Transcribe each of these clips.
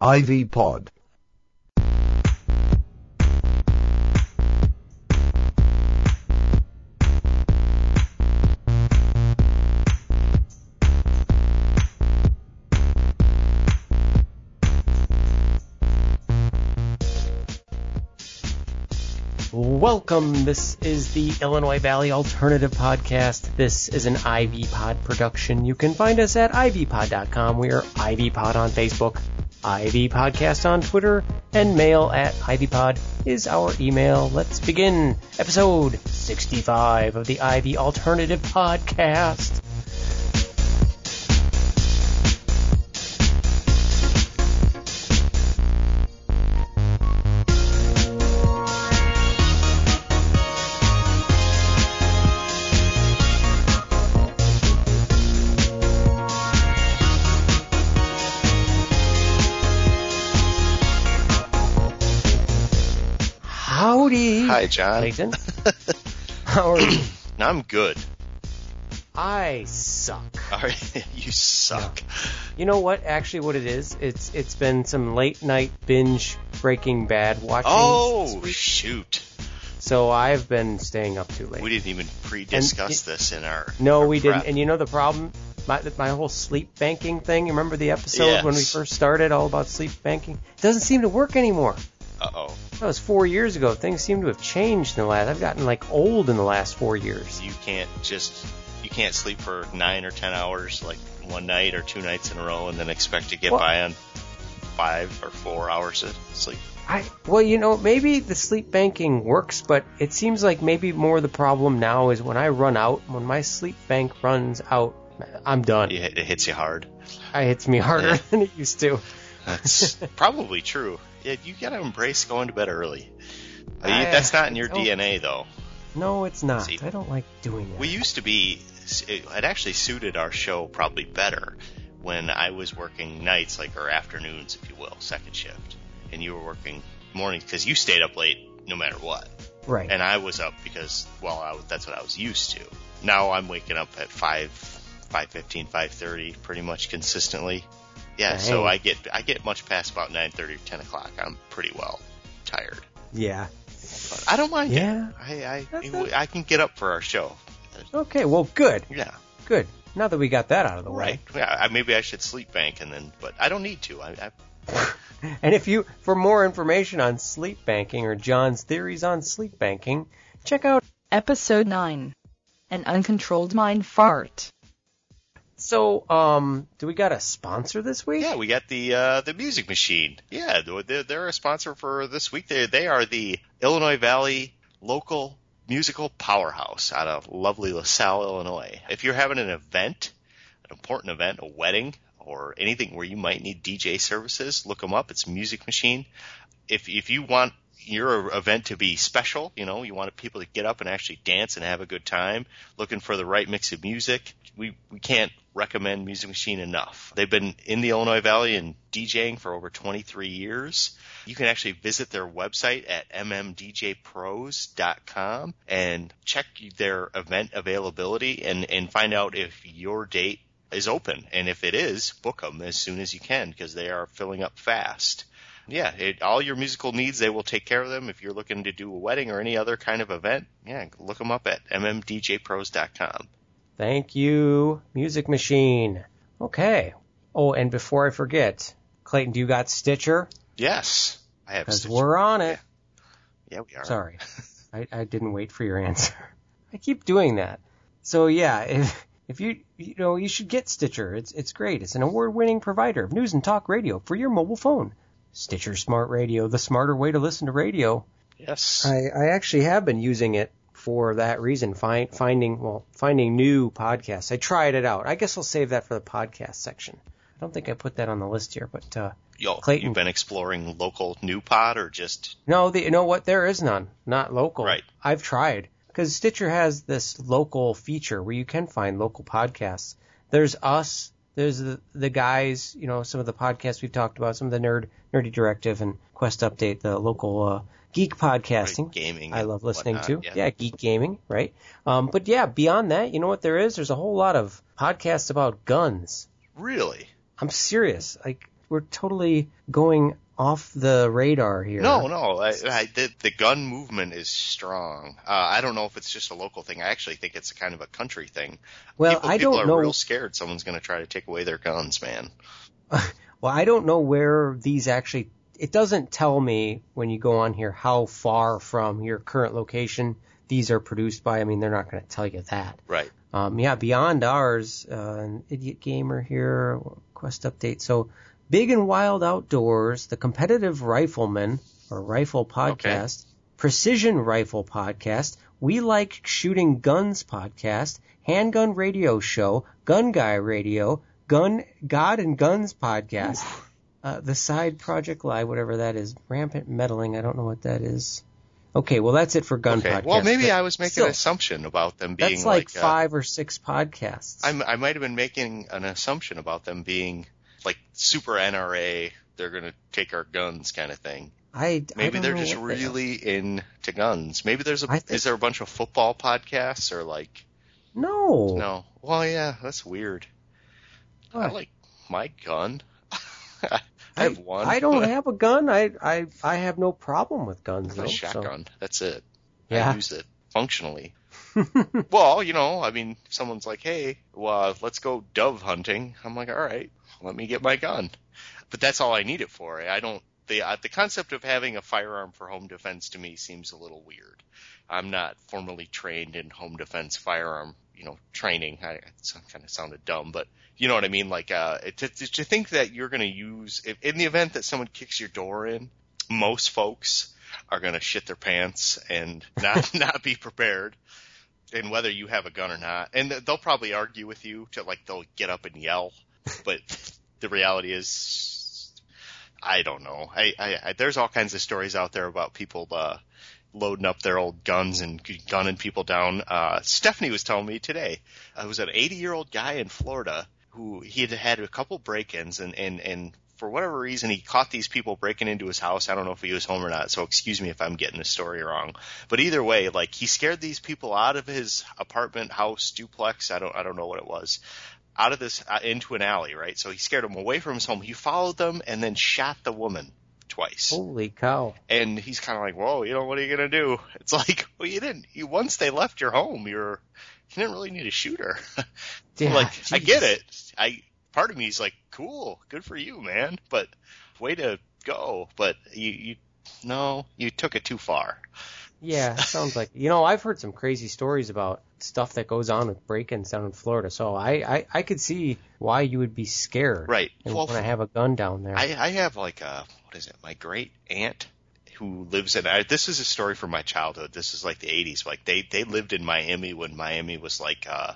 Ivy Pod. Welcome. This is the Illinois Valley Alternative Podcast. This is an Ivy Pod production. You can find us at ivypod.com. We are Ivy Pod on Facebook, Ivy Podcast on Twitter, and mail at ivypod is our email. Let's begin episode 65 of the Ivy Alternative Podcast. John. How are you? I'm good. I suck. You suck. You know what? Actually, what it is, it's it's been some late night binge Breaking Bad watching. Oh shoot! so I've been staying up too late. We didn't even pre-discuss And this in our. no, our we prep. didn't. And you know the problem? My my whole sleep banking thing. You remember the episode when we first started, all about sleep banking? It doesn't seem to work anymore. Uh oh. That was four years ago. Things seem to have changed in the last. I've gotten like old in the last four years. You can't just you can't sleep for nine or ten hours like one night or two nights in a row and then expect to get Well- by on five or four hours of sleep. I well, you know, maybe the sleep banking works, but it seems like maybe more the problem now is when I run out, when my sleep bank runs out, I'm done. It, it hits you hard. It hits me harder Yeah. than it used to. That's probably true. Yeah, you gotta embrace going to bed early. Uh, you- I- that's not in your DNA though. No, it's not. See, I don't like doing that. We used to be, it it actually suited our show probably better when I was working nights, like, or afternoons, if you will, second shift. And you were working mornings because you stayed up late no matter what. right. And I was up because, well, I, that's what I was used to. Now I'm waking up at 5, 5.15, 5.30 pretty much consistently. Yeah, so I get, I get much past about 9.30 or 10 o'clock. I'm pretty well tired. yeah. But I don't mind Yeah. it. I, I, it. I can get up for our show. Okay. Well, good. Yeah. Good. Now that we got that out of the way. Right. Yeah, I, maybe I should sleep bank and then, but I don't need to. I, I And if you, for more information on sleep banking or John's theories on sleep banking, check out. Episode 9 An Uncontrolled Mind Fart. So, um, do we got a sponsor this week? yeah, we got the uh, the music machine. Yeah, they're, they're a sponsor for this week. They they are the Illinois Valley local musical powerhouse out of lovely LaSalle, Illinois. If you're having an event, an important event, a wedding, or anything where you might need DJ services, look them up. It's Music Machine. If if you want your event to be special, you know, you want people to get up and actually dance and have a good time, looking for the right mix of music, we we can't recommend Music Machine enough. They've been in the Illinois Valley and DJing for over 23 years. You can actually visit their website at mmdjpros.com and check their event availability and, and find out if your date is open. And if it is, book them as soon as you can because they are filling up fast. Yeah, it, all your musical needs, they will take care of them. If you're looking to do a wedding or any other kind of event, yeah, look them up at mmdjpros.com. Thank you, Music Machine. Okay. Oh, and before I forget, Clayton, do you got Stitcher? Yes, I have. Because Stitcher. we're on it. Yeah, we are. Sorry, I, I didn't wait for your answer. I keep doing that. So yeah, if if you you know you should get Stitcher. It's it's great. It's an award-winning provider of news and talk radio for your mobile phone. Stitcher Smart Radio, the smarter way to listen to radio. Yes. I, I actually have been using it for that reason, find, finding well, finding new podcasts. I tried it out. I guess I'll save that for the podcast section. I don't think I put that on the list here, but uh, Yo, Clayton. you've been exploring local new pod or just no, the, you know what? There is none, not local. Right. I've tried because Stitcher has this local feature where you can find local podcasts. There's us. There's the, the guys, you know, some of the podcasts we've talked about, some of the nerd, nerdy directive and Quest Update, the local uh, geek podcasting. Right, gaming I love listening whatnot, to. yeah. geek gaming, right? Um, but yeah, beyond that, you know what there is? There's a whole lot of podcasts about guns. really? I'm serious. Like we're totally going off the radar here. No, no. I, I, the, the gun movement is strong. Uh, I don't know if it's just a local thing. I actually think it's a kind of a country thing. Well, people, I people don't are know. real scared someone's going to try to take away their guns, man. Well, I don't know where these actually. It doesn't tell me when you go on here how far from your current location these are produced by. I mean, they're not going to tell you that. Right. Um, yeah, beyond ours, uh, an idiot gamer here, quest update. So, Big and Wild Outdoors, the Competitive Rifleman or Rifle Podcast, Precision Rifle Podcast, We Like Shooting Guns Podcast, Handgun Radio Show, Gun Guy Radio, Gun God and Guns Podcast, uh, the Side Project Live, whatever that is, Rampant Meddling. I don't know what that is. Okay, well that's it for Gun Okay. Podcast. Well, maybe I was making still, an assumption about them being That's like, uh, five or six podcasts. I'm, I might have been making an assumption about them being like super NRA. They're going to take our guns, kind of thing. I, I Maybe don't they're just what they really into guns. Maybe there's a I think- is there a bunch of football podcasts or like no. no? Well, yeah, that's weird. I like my gun. I have one. I don't have a gun. I I I have no problem with guns a though. shotgun. That's it. Yeah. I use it functionally. well, you know, I mean, if someone's like, "Hey, well, let's go dove hunting," I'm like, "All right, let me get my gun." But that's all I need it for. I don't. The uh, the concept of having a firearm for home defense to me seems a little weird. I'm not formally trained in home defense firearm, you know, training. I, it kind of sounded dumb, but you know what I mean. Like, uh, to, to, think that you're going to use, if, in the event that someone kicks your door in, most folks are going to shit their pants and not not be prepared. And whether you have a gun or not, and they'll probably argue with you to like they'll get up and yell, but the reality is, I don't know. I, I, I there's all kinds of stories out there about people uh, loading up their old guns and gunning people down. Uh, Stephanie was telling me today, uh, it was an 80 year old guy in Florida who he had had a couple break-ins and and and for whatever reason, he caught these people breaking into his house. I don't know if he was home or not, so excuse me if I'm getting the story wrong. But either way, like he scared these people out of his apartment, house, duplex. I don't, I don't know what it was. Out of this uh, into an alley, right? So he scared them away from his home. He followed them and then shot the woman twice. Holy cow! And he's kind of like, "Whoa, you know what are you gonna do?" It's like, well, you didn't. You once they left your home, you're you didn't really need to shoot her. Yeah, like I get it. I part of me is like, cool, good for you, man. But way to go. But you, you no, you took it too far. Yeah, sounds like you know I've heard some crazy stories about stuff that goes on with break-ins down in Florida. So I I, I could see why you would be scared. Right. And Well, when I have a gun down there. I, I have like a what is it? My great aunt who lives in. I, this is a story from my childhood. This is like the '80s. Like they they lived in Miami when Miami was like uh,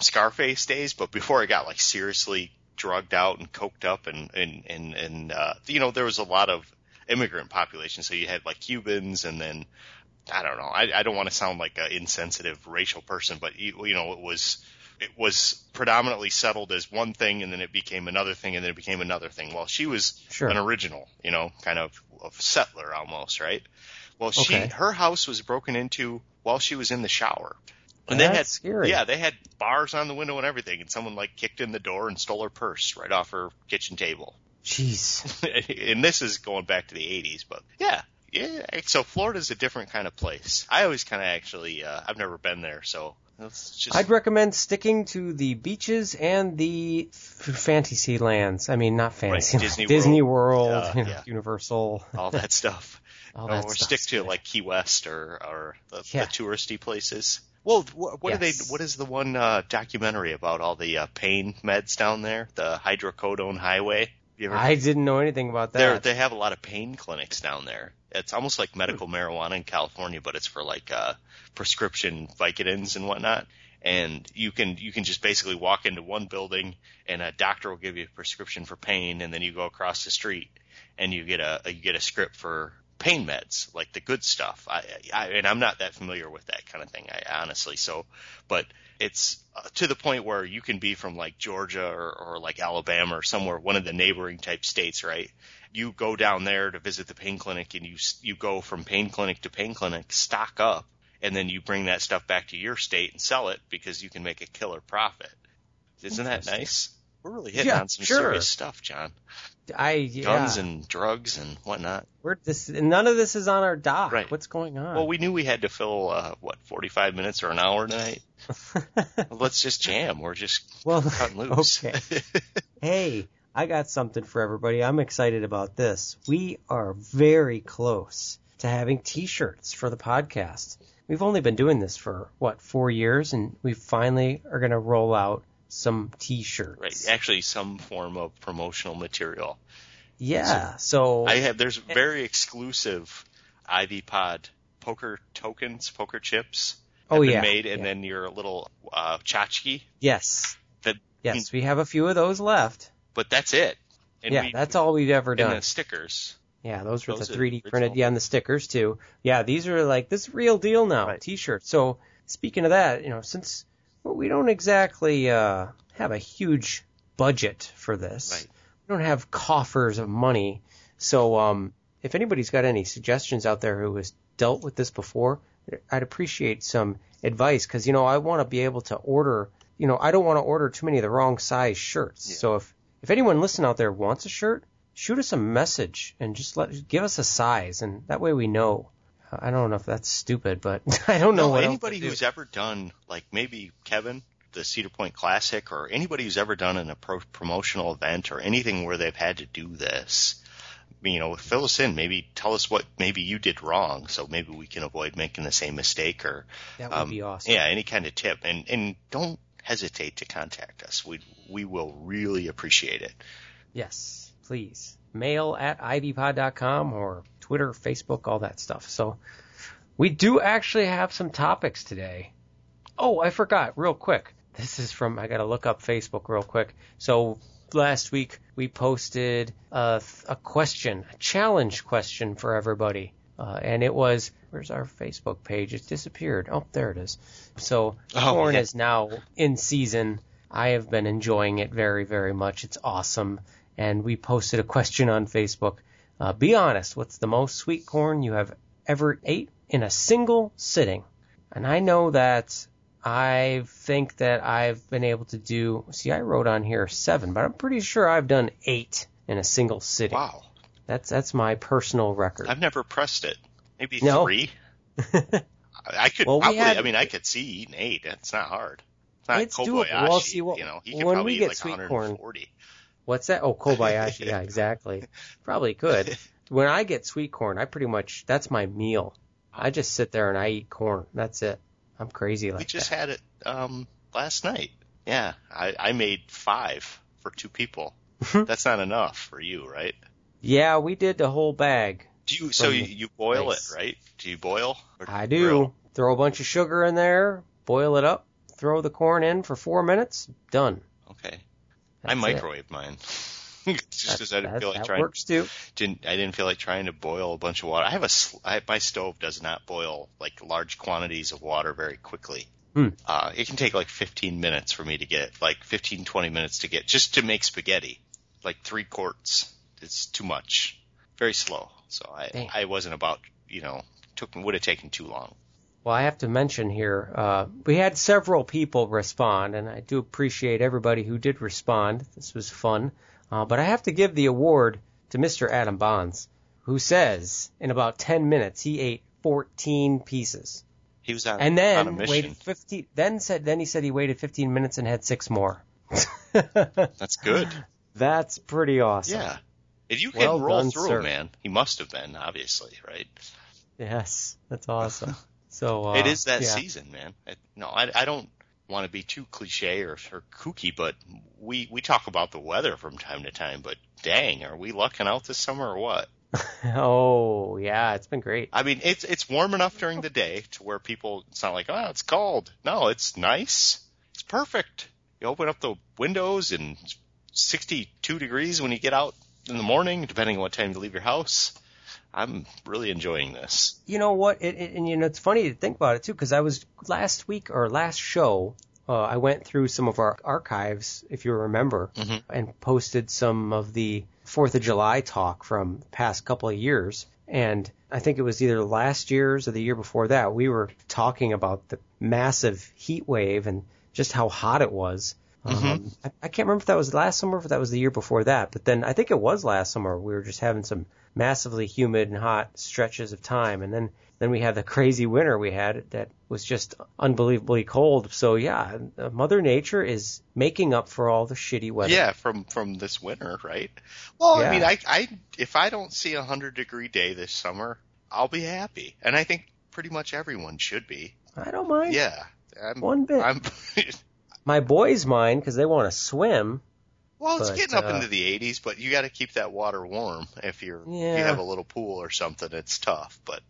Scarface days, but before it got like seriously drugged out and coked up, and and and and uh, you know there was a lot of immigrant population. So you had like Cubans, and then I don't know. I, I don't want to sound like an insensitive racial person, but you, you know it was it was predominantly settled as one thing, and then it became another thing, and then it became another thing. Well, she was Sure. an original, you know, kind of a settler almost, right? Well, she Okay. her house was broken into while she was in the shower. And they That's had scary. yeah, they had bars on the window and everything, and someone like kicked in the door and stole her purse right off her kitchen table. Jeez. and this is going back to the 80s, but yeah, yeah. So Florida's a different kind of place. I always kind of actually, uh, I've never been there, so just I'd recommend sticking to the beaches and the f- fantasy lands. I mean, not fantasy. Disney Disney World. World, Yeah, you know, yeah. Universal. all that stuff. All or that or stick to good. like Key West or or the, Yeah. the touristy places. Well, wh- what are they? What is the one uh, documentary about all the uh, pain meds down there? The hydrocodone highway. I didn't know anything about that. they have a lot of pain clinics down there. It's almost like medical marijuana in California, but it's for like uh, prescription Vicodins and whatnot. And you can you can just basically walk into one building and a doctor will give you a prescription for pain, and then you go across the street and you get a you get a script for pain meds, like the good stuff. I, I and I'm not that familiar with that kind of thing, I honestly. So, but it's uh, to the point where you can be from like Georgia or, or like Alabama or somewhere, one of the neighboring type states, right? You go down there to visit the pain clinic, and you you go from pain clinic to pain clinic, stock up, and then you bring that stuff back to your state and sell it because you can make a killer profit. Isn't that nice? We're really hitting Yeah, on some sure. serious stuff, John. I yeah. Guns and drugs and whatnot. We're this none of this is on our dock. Right. What's going on? Well, we knew we had to fill uh, what 45 minutes or an hour tonight. Let's just jam. We're just well, cutting loose. okay. Hey, I got something for everybody. I'm excited about this. We are very close to having t-shirts for the podcast. We've only been doing this for what, 4 years and we finally are going to roll out some t-shirts. right. Actually, some form of promotional material. Yeah. So I have. There's very exclusive Ivy Pod poker tokens, poker chips. Oh, yeah, Made and yeah. then your little uh, tchotchke. yes. That Yes, we have a few of those left. but that's it. And yeah, we, that's all we've ever and done. the stickers. Yeah, those were Those the 3D printed. Yeah, and the stickers too. Yeah, these are like this real deal now. Right. T-shirts. So speaking of that, you know, since we don't exactly uh, have a huge budget for this, Right. we don't have coffers of money. So um, if anybody's got any suggestions out there who has dealt with this before, I'd appreciate some advice because you know I want to be able to order. You know, I don't want to order too many of the wrong size shirts. Yeah. So if if anyone listening out there wants a shirt, shoot us a message and just let give us a size, and that way we know. I don't know if that's stupid, but I don't know No, anybody to do. who's ever done like maybe Kevin, the Cedar Point Classic, or anybody who's ever done an appro- promotional event or anything where they've had to do this, you know, fill us in. Maybe tell us what maybe you did wrong, so maybe we can avoid making the same mistake. Or That would um, be awesome. yeah, any kind of tip, and and don't hesitate to contact us. We we will really appreciate it. Yes, please. Mail at ivypod.com or Twitter, Facebook, all that stuff. So we do actually have some topics today. Oh, I forgot real quick. This is from, I got to look up Facebook real quick. So last week we posted a, a question, a challenge question for everybody. Uh, and it was, where's our Facebook page? It disappeared. Oh, there it is. So Oh, corn yeah. is now in season. I have been enjoying it very, very much. It's awesome. And we posted a question on Facebook. Uh, be honest, what's the most sweet corn you have ever ate in a single sitting? And I know that I think that I've been able to do, see, I wrote on here seven, but I'm pretty sure I've done eight in a single sitting. Wow, That's, that's my personal record. I've never pressed it. Maybe No. three. I could Well, we probably. had- I mean, I could see eating eight. It's not hard. It's not It's doable. Well, see, well, you know, he could when probably we eat get like sweet corn- 140. What's that? Oh, Kobayashi. yeah, exactly. Probably could. When I get sweet corn, I pretty much that's my meal. I just sit there and I eat corn. That's it. I'm crazy like that. we just that. had it um last night. Yeah, I, I made five for two people. That's not enough for you, right? Yeah, we did the whole bag. Do you? So you, you boil place. it, right? Do you boil? Or I do. grill? Throw a bunch of sugar in there, boil it up, throw the corn in for four minutes. Done. Okay. That's I microwave mine. just because I didn't feel like trying. works too. Didn't I didn't feel like trying to boil a bunch of water. I have a my stove does not boil like large quantities of water very quickly. Hmm. Uh, it can take like 15 minutes for me to get like 15 20 minutes to get just to make spaghetti, like three quarts. It's too much. Very slow. So I Dang. I wasn't about you know took would have taken too long. Well, I have to mention here, uh, we had several people respond, and I do appreciate everybody who did respond. This was fun. Uh, but I have to give the award to Mr. Adam Bonds, who says in about 10 minutes he ate 14 pieces. He was on, And on a then mission. waited 15, then said, then he said he waited 15 minutes and had six more. That's good. That's pretty awesome. Yeah. If you can Well roll done, through, sir. man, he must have been obviously right. Yes, that's awesome. So uh, it is that yeah. season, man. No, I, I don't want to be too cliche or, or kooky, but we we talk about the weather from time to time. But dang, are we lucking out this summer or what? Oh yeah, it's been great. I mean, it's it's warm enough during the day to where people it's not like oh it's cold. No, it's nice. It's perfect. You open up the windows and 62 degrees when you get out in the morning, depending on what time you leave your house. I'm really enjoying this. You know what? It, it, and you know it's funny to think about it too, because I was last week or last show. Uh, I went through some of our archives, if you remember, Mhm. and posted some of the Fourth of July talk from the past couple of years. And I think it was either last year's or the year before that. We were talking about the massive heat wave and just how hot it was. Um, I, I can't remember if that was last summer or if that was the year before that, but then I think it was last summer. We were just having some massively humid and hot stretches of time, and then then we had the crazy winter we had that was just unbelievably cold. So yeah, Mother Nature is making up for all the shitty weather. Yeah, from from this winter, right? Well, Yeah. I mean, I I if I don't see a hundred degree day this summer, I'll be happy, and I think pretty much everyone should be. I don't mind Yeah, I'm, one bit. I'm. My boys mind because they want to swim. Well, it's But, getting up uh, into the 80s, but you got to keep that water warm. If you're if you have a little pool or something, it's tough, but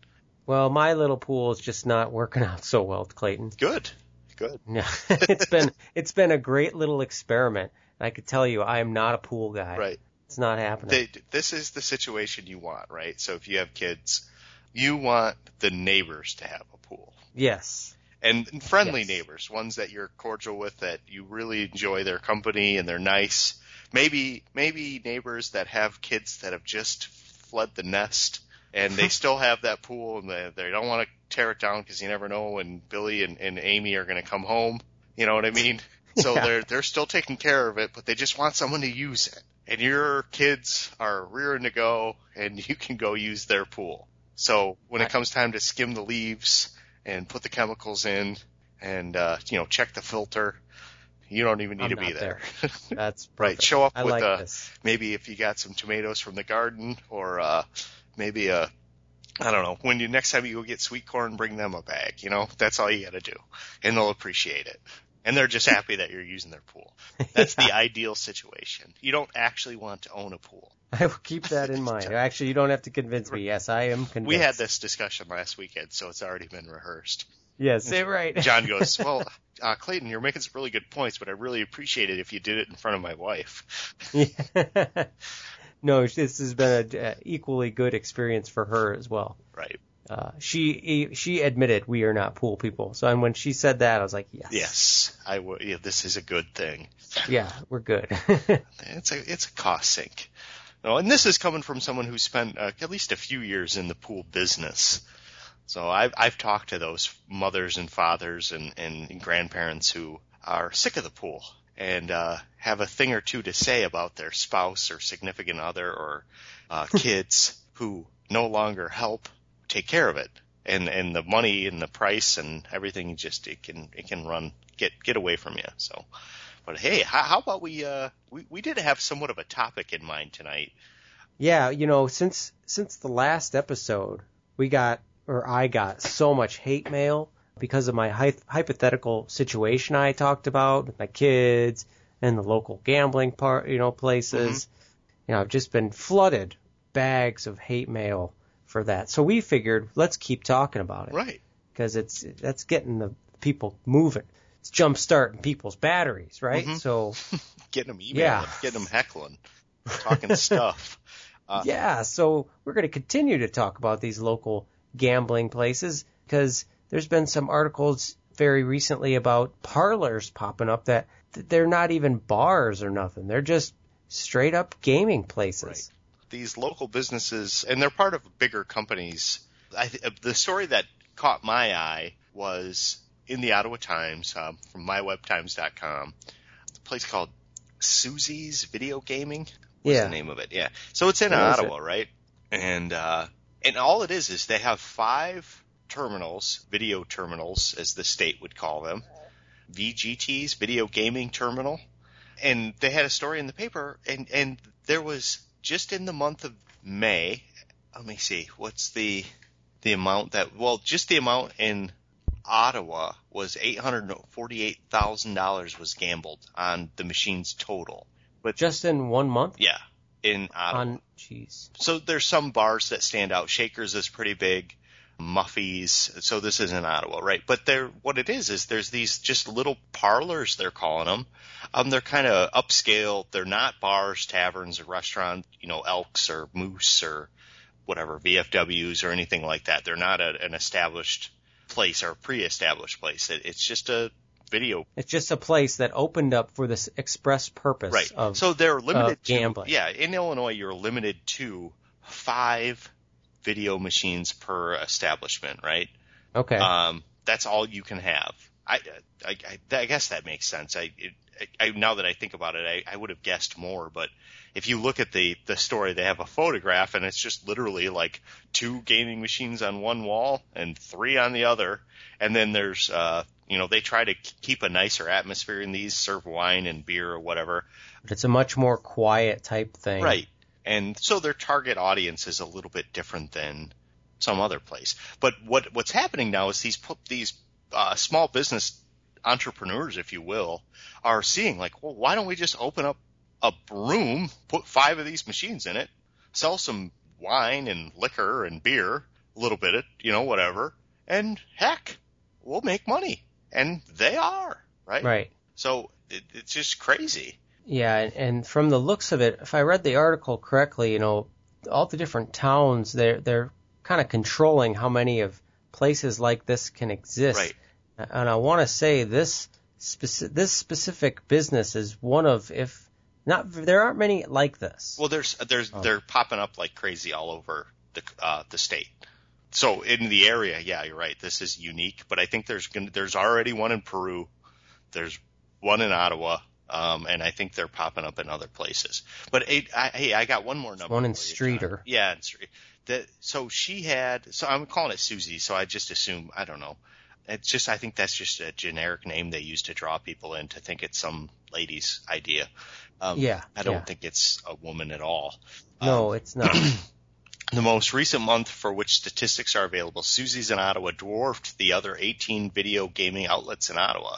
Well, my little pool is just not working out so well, Clayton. good, good. Yeah, it's been it's been a great little experiment. I could tell you, I am not a pool guy. Right. It's not happening. They, this is the situation you want, right? So if you have kids, you want the neighbors to have a pool. yes. And friendly Yes. neighbors, ones that you're cordial with, that you really enjoy their company and they're nice. Maybe maybe neighbors that have kids that have just fled the nest and they still have that pool and they, they don't want to tear it down because you never know when Billy and, and Amy are going to come home. You know what I mean? So Yeah. they're they're still taking care of it, but they just want someone to use it. And your kids are rearing to go, and you can go use their pool. So when I- it comes time to skim the leaves and put the chemicals in, and uh, you know check the filter, you don't even need I'm to be not there. That's Right, show up I with like a- Maybe if you got some tomatoes from the garden, or uh, maybe a I don't know. When you next time you go get sweet corn, bring them a bag. You know, that's all you got to do, and they'll appreciate it. And they're just happy that you're using their pool. That's the ideal situation. You don't actually want to own a pool. I will keep that in mind. Actually, you don't have to convince me. Yes, I am convinced. We had this discussion last weekend, so it's already been rehearsed. Yes, say right. John goes, "Well, uh, Clayton, you're making some really good points, but I really appreciate it if you did it in front of my wife." Yeah. no, this has been an equally good experience for her as well. Right? Uh, she she admitted we are not pool people. So and when she said that, I was like, yes, Yes, I w- yeah, this is a good thing. yeah, we're good. It's a it's a cost sink. No, and this is coming from someone who spent uh, at least a few years in the pool business. So I've I've talked to those mothers and fathers and, and grandparents who are sick of the pool and uh, have a thing or two to say about their spouse or significant other or uh, kids who no longer help take care of it. And and the money and the price and everything just it can it can run get get away from you. So but hey, how, how about we, uh, we, we did have somewhat of a topic in mind tonight. yeah, you know, since since the last episode, we got or I got so much hate mail because of my hy- hypothetical situation I talked about with my kids and the local gambling part, you know, places. You know, I've just been flooded bags of hate mail for that. So we figured let's keep talking about it Right. because it's that's getting the people moving. It's jump starting people's batteries, right? Mhm. So Getting them emailing, Yeah. getting them heckling, talking stuff. Uh, yeah, so we're going to continue to talk about these local gambling places because there's been some articles very recently about parlors popping up that they're not even bars or nothing. They're just straight up gaming places. These local businesses, and they're part of bigger companies. I, the story that caught my eye was in the Ottawa Times um, from mywebtimes.com. A place called Susie's Video Gaming. What's Yeah. the name of it? Yeah. So it's in is Ottawa, right? And uh, and all it is is they have five terminals, video terminals, as the state would call them, VGTs, video gaming terminal. And they had a story in the paper, and and there was just in the month of May. Let me see, what's the the amount that? Well, just the amount in Ottawa was eight hundred forty-eight thousand dollars was gambled on the machines total. But Just in one month yeah, in Ottawa. on jeez. So there's some bars that stand out. Shakers is pretty big. Muffies. So this is in Ottawa, right? But they're what it is is there's these just little parlors they're calling them. Um, they're kind of upscale. They're not bars, taverns, or restaurants. You know, Elks or Moose or whatever VFWs or anything like that. They're not a, an established place or pre-established place. It, it's just a video It's just a place that opened up for this express purpose Right. of so they're limited of gambling. yeah. In Illinois, you're limited to five video machines per establishment, right? okay. Um, that's all you can have. I, I, I, I guess that makes sense. I, it, I, now that I think about it, I, I would have guessed more. But if you look at the the story, they have a photograph, and it's just literally like two gaming machines on one wall and three on the other, and then there's uh, you know they try to keep a nicer atmosphere in these, serve wine and beer or whatever. But it's a much more quiet type thing. Right. And so their target audience is a little bit different than some other place. But what what's happening now is these these uh, small business entrepreneurs, if you will, are seeing like, well, why don't we just open up a room, put five of these machines in it, sell some wine and liquor and beer, a little bit of, you know, whatever, and heck, we'll make money. And they are, right? Right. So it, it's just crazy. Yeah, and from the looks of it, if I read the article correctly, you know, all the different towns, they're they're kind of controlling how many of places like this can exist. Right. And I want to say this speci- this specific business is one of if not there aren't many like this. Well, there's there's oh. they're popping up like crazy all over the uh, the state. So in the area, yeah, you're right. This is unique, but I think there's gonna, there's already one in Peru. There's one in Ottawa. Um, and I think they're popping up in other places. But it, I, hey, I got one more number. One in Streator. Yeah, in Streator. That so she had. So I'm calling it Susie. So I just assume I don't know. It's just I think that's just a generic name they use to draw people in to think it's some lady's idea. Um, yeah, I don't yeah. think it's a woman at all. No, um, it's not. the most recent month for which statistics are available, Susie's in Ottawa dwarfed the other 18 video gaming outlets in Ottawa.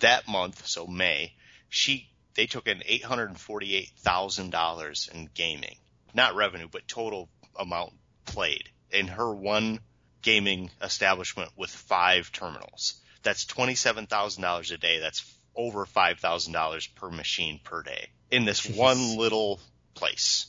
That month, so May, she they took in $848,000 in gaming, not revenue, but total amount played in her one gaming establishment with five terminals. That's $27,000 a day. That's over $5,000 per machine per day in this Jeez. one little place.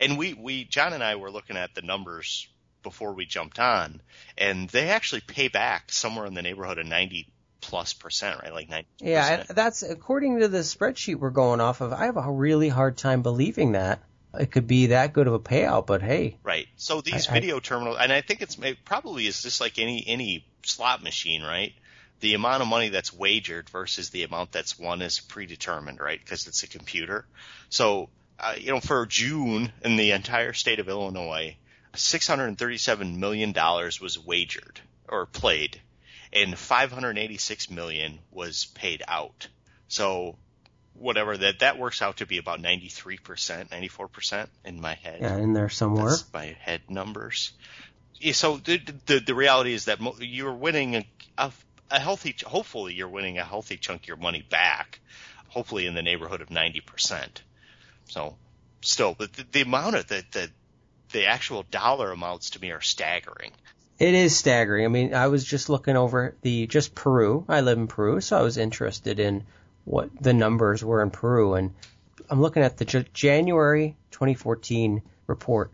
And we, we, John and I were looking at the numbers before we jumped on and they actually pay back somewhere in the neighborhood of 90 plus percent, right? Like 90 Yeah, that's according to the spreadsheet we're going off of. I have a really hard time believing that it could be that good of a payout, but hey. Right. So these I, video I, terminals, and I think it's it probably is just like any any slot machine, right? The amount of money that's wagered versus the amount that's won is predetermined, right? Because it's a computer. So, uh, you know, for June in the entire state of Illinois, $637 million was wagered or played, and 586 million was paid out. So whatever that that works out to be about 93%, 94% in my head. Yeah, in there somewhere. That's my head numbers. Yeah, so the, the the reality is that you're winning a, a, a healthy hopefully you're winning a healthy chunk of your money back, hopefully in the neighborhood of 90%. So still, but the, the amount of the, the the actual dollar amounts to me are staggering. It is staggering. I mean, I was just looking over the just Peru. I live in Peru, so I was interested in what the numbers were in Peru. And I'm looking at the J- January 2014 report.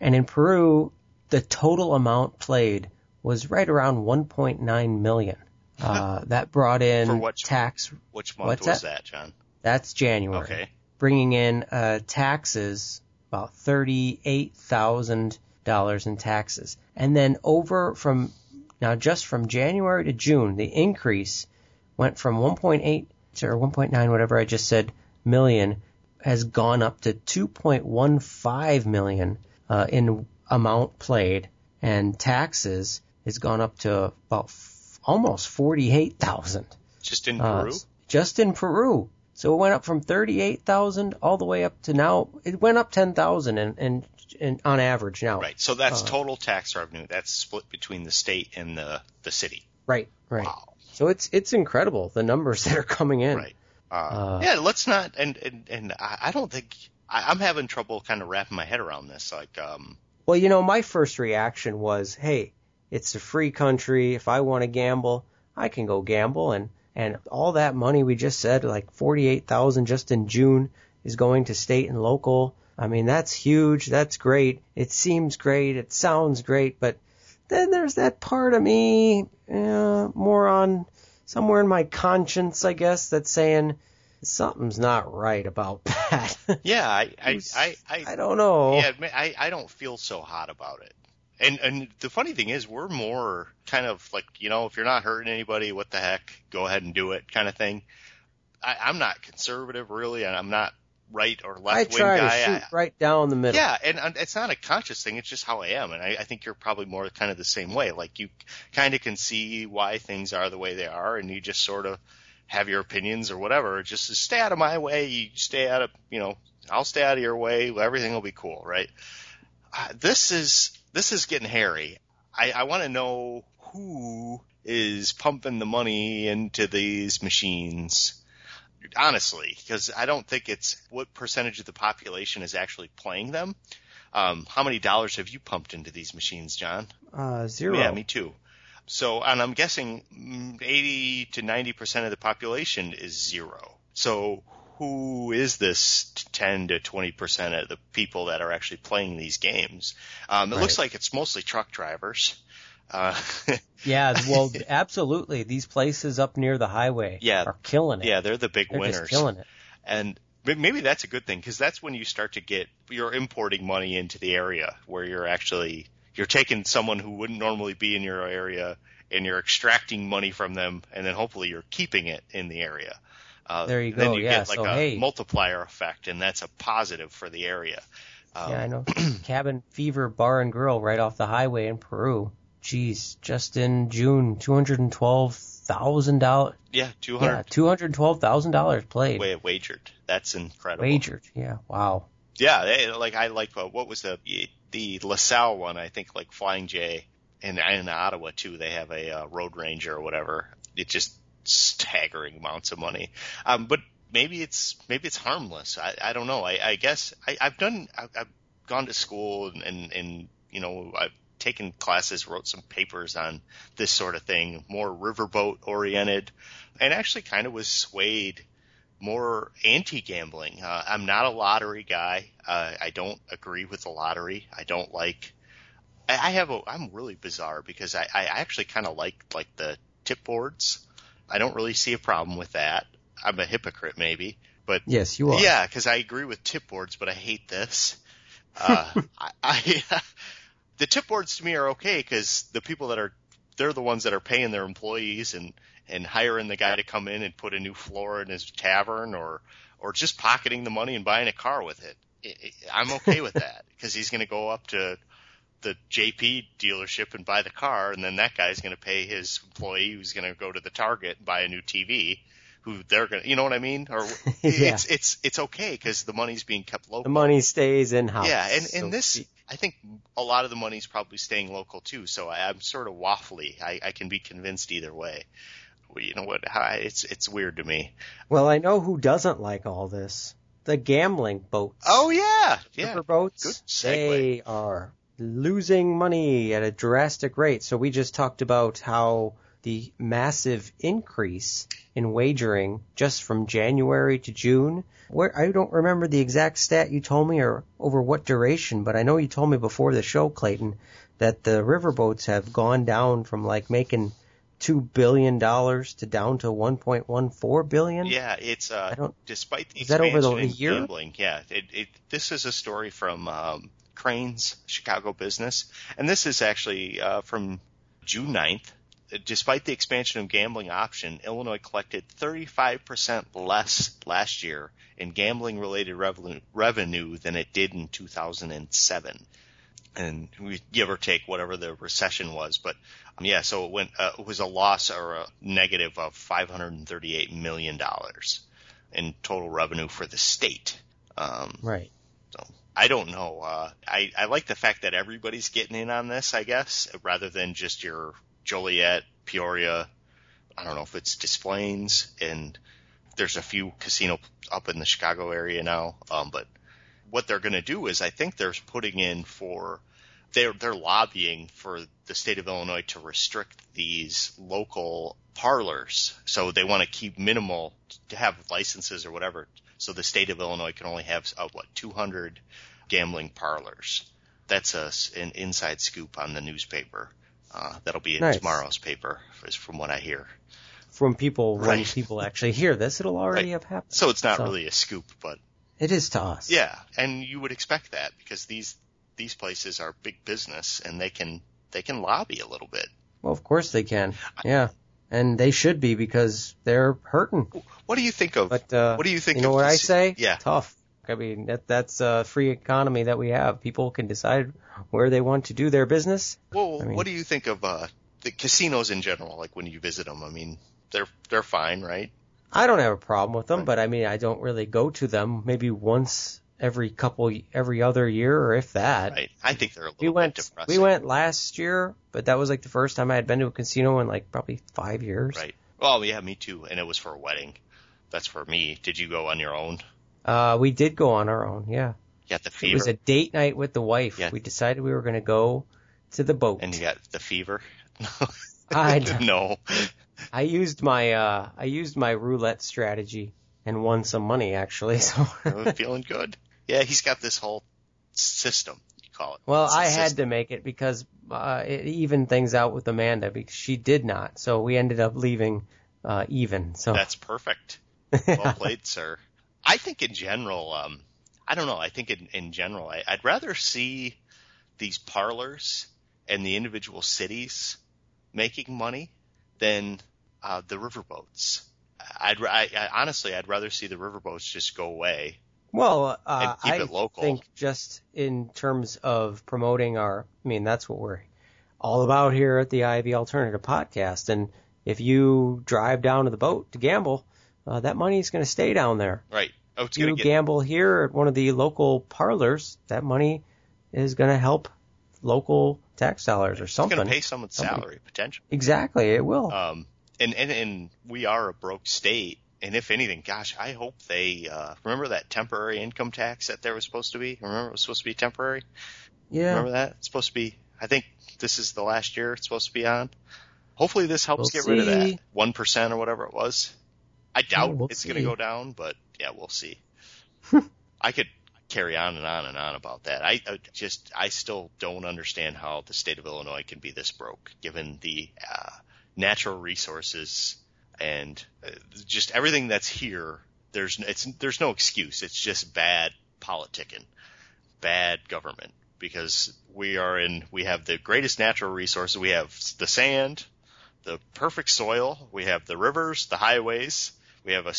And in Peru, the total amount played was right around 1.9 million. Uh, that brought in which, tax. Which month what's was that? that, John? That's January. Okay. Bringing in uh, taxes about thirty-eight thousand dollars in taxes, and then over from now just from January to June, the increase went from 1.8 or 1.9, whatever I just said, million has gone up to 2.15 million uh, in amount played, and taxes has gone up to about f- almost 48,000. Just in uh, Peru? Uh, just in Peru. So it went up from 38,000 all the way up to now. It went up 10,000 and, and, and on average now. Right. So that's uh, total tax revenue. That's split between the state and the the city. Right. Right. Wow. So it's it's incredible the numbers that are coming in. Right. Uh, uh, yeah, let's not. And and and I don't think I, I'm having trouble kind of wrapping my head around this. Like, um. Well, you know, my first reaction was, hey, it's a free country. If I want to gamble, I can go gamble, and and all that money we just said, like forty eight thousand just in June, is going to state and local. I mean, that's huge. That's great. It seems great. It sounds great, but then there's that part of me, uh, more on somewhere in my conscience, I guess, that's saying something's not right about that. yeah, I, I, I, I, I don't know. Yeah, I, I don't feel so hot about it. And and the funny thing is, we're more kind of like you know, if you're not hurting anybody, what the heck, go ahead and do it, kind of thing. I, I'm not conservative really, and I'm not right or I left wing try guy. to shoot I- right down the middle. yeah, and, and it's not a conscious thing. It's just how I am, and I, I think you're probably more kind of the same way. Like you kind of can see why things are the way they are, and you just sort of have your opinions or whatever. Just stay out of my way. You stay out of, you know, I'll stay out of your way. Everything will be cool, right? Uh, this is this is getting hairy. I, I want to know who is pumping the money into these machines honestly, because I don't think it's what percentage of the population is actually playing them. Um, how many dollars have you pumped into these machines, John? Uh, zero. Yeah, me too. So, and I'm guessing mm, 80 to 90 percent of the population is zero. So, who is this 10 to 20 percent of the people that are actually playing these games? Um, it looks like it's mostly truck drivers. Uh, Yeah, well, absolutely. These places up near the highway Yeah. are killing it. yeah, they're the big They're winners. just killing it. And maybe that's a good thing because that's when you start to get you're importing money into the area where you're actually you're taking someone who wouldn't normally be in your area and you're extracting money from them and then hopefully you're keeping it in the area. Uh, There you Then go, you yeah, get like so, a hey. multiplier effect and that's a positive for the area. Um, yeah, I know. Cabin Fever Bar and Grill right off the highway in Peru. Jeez, just in June, two hundred and twelve thousand dollars. Yeah, two hundred Yeah, two hundred twelve thousand dollars played. way wagered. That's incredible. Wagered. Yeah, wow. Yeah, they, like I like uh, what was the the LaSalle one? I think like Flying J, and in Ottawa too. They have a uh, Road Ranger or whatever. It just staggering amounts of money. Um, but maybe it's maybe it's harmless. I, I don't know. I, I guess I, I've done. I've, I've gone to school and, and and you know I've taken classes, wrote some papers on this sort of thing, more riverboat oriented, and actually kind of was swayed more anti-gambling. Uh, I'm not a lottery guy. Uh, I don't agree with the lottery. I don't like. I, I have a. I'm really bizarre because I, I actually kind of like like the tip boards. I don't really see a problem with that. I'm a hypocrite maybe, but Yes, you are. yeah, because I agree with tip boards, but I hate this. Uh, I, I the tip boards to me are okay because the people that are they're the ones that are paying their employees and and hiring the guy to come in and put a new floor in his tavern or or just pocketing the money and buying a car with it. I- I- I'm okay with that because he's going to go up to the JP dealership and buy the car, and then that guy's going to pay his employee who's going to go to the Target and buy a new TV. Who they're going to, you know what I mean? Or Yeah. it's it's it's okay because the money's being kept local. The money stays in house. Yeah, and, and to this. I think a lot of the money's probably staying local too. So I, I'm sort of waffly. I, I can be convinced either way. Well, You know what? How, it's it's weird to me. Well, I know who doesn't like all this. The gambling boats. Oh yeah, yeah. Riverboats. Good segue. They are losing money at a drastic rate. So we just talked about how the massive increase in wagering just from January to June. Where I don't remember the exact stat you told me or over what duration, but I know you told me before the show, Clayton, that the riverboats have gone down from like making two billion dollars to down to one point one four billion. Yeah, it's uh, I don't- despite the is that over the year? gambling. Yeah, it, it this is a story from um, Crain's Chicago Business, and this is actually uh, from June 9th. Despite the expansion of gambling option, Illinois collected 35% less last year in gambling related revenue, revenue than it did in 2007 and we give or take whatever the recession was. But um, yeah, so it went. Uh, it was a loss or a negative of 538 million dollars in total revenue for the state. Um, Right. so I don't know. Uh, I I like the fact that everybody's getting in on this. I guess rather than just your Joliet, Peoria. I don't know if it's Des and there's a few casino up in the Chicago area now. Um, but what they're going to do is I think they're putting in for they're they're lobbying for the state of Illinois to restrict these local parlors. So they want to keep minimal to have licenses or whatever. So the state of Illinois can only have uh, what 200 gambling parlors. That's a, an inside scoop on the newspaper. Uh, that'll be in Nice. tomorrow's paper, is from what I hear. From people when people actually hear this, it'll already Right. have happened. So it's not So- really a scoop, but It is to us. Yeah, and you would expect that because these these places are big business and they can they can lobby a little bit. Well, of course they can. Yeah. And they should be because they're hurting. What do you think of? But uh, what do you think? You know what I say? Yeah. tough. I mean, that that's a free economy that we have. People can decide where they want to do their business. Well, I mean- what do you think of uh, the casinos in general? Like when you visit them, I mean, they're they're fine, right? I don't have a problem with them, but I mean, I don't really go to them. Maybe once every couple, every other year, or if that. Right. I think they're a little We went, bit depressing. we went last year, but that was like the first time I had been to a casino in like probably five years. Right. Well, yeah, me too. And it was for a wedding. That's for me. Did you go on your own? Uh, we did go on our own, yeah. You got the fever. It was a date night with the wife. Yeah. We decided we were going to go to the boat. and you got the fever. No. I, no. I used my uh, I used my roulette strategy and won some money actually. So I'm feeling good. Yeah, he's got this whole system. You call it. well, I had to make it because uh, it evened things out with Amanda because she did not. So we ended up leaving uh, even. So That's perfect. Well played, sir. I think in general, um, I don't know. I think in, in general, I, I'd rather see these parlors and the individual cities making money than uh, the riverboats. I'd I, I, honestly, I'd rather see the riverboats just go away. Well, uh, I local. think just in terms of promoting our, I mean, that's what we're all about here at the Ivy Alternative Podcast. And if you drive down to the boat to gamble, uh, that money is going to stay down there. Right. Oh, it's If you get gamble here at one of the local parlors, that money is going to help local tax dollars or it's something. gonna pay someone's salary potentially. Exactly, it will. Um, and, and, and we are a broke state. And if anything, gosh, I hope they, uh, remember that temporary income tax that there was supposed to be? Remember it was supposed to be temporary? yeah. Remember that? It's supposed to be, I think this is the last year it's supposed to be on. Hopefully this helps We'll get rid of that. 1% or whatever it was. I doubt we'll it's going to go down, but yeah, we'll see. I could carry on and on and on about that. I, I just, I still don't understand how the state of Illinois can be this broke given the, uh, natural resources and uh, just everything that's here. There's, it's, there's no excuse. It's just bad politicking, bad government because we are in, we have the greatest natural resources. We have the sand, the perfect soil. We have the rivers, the highways. We have a,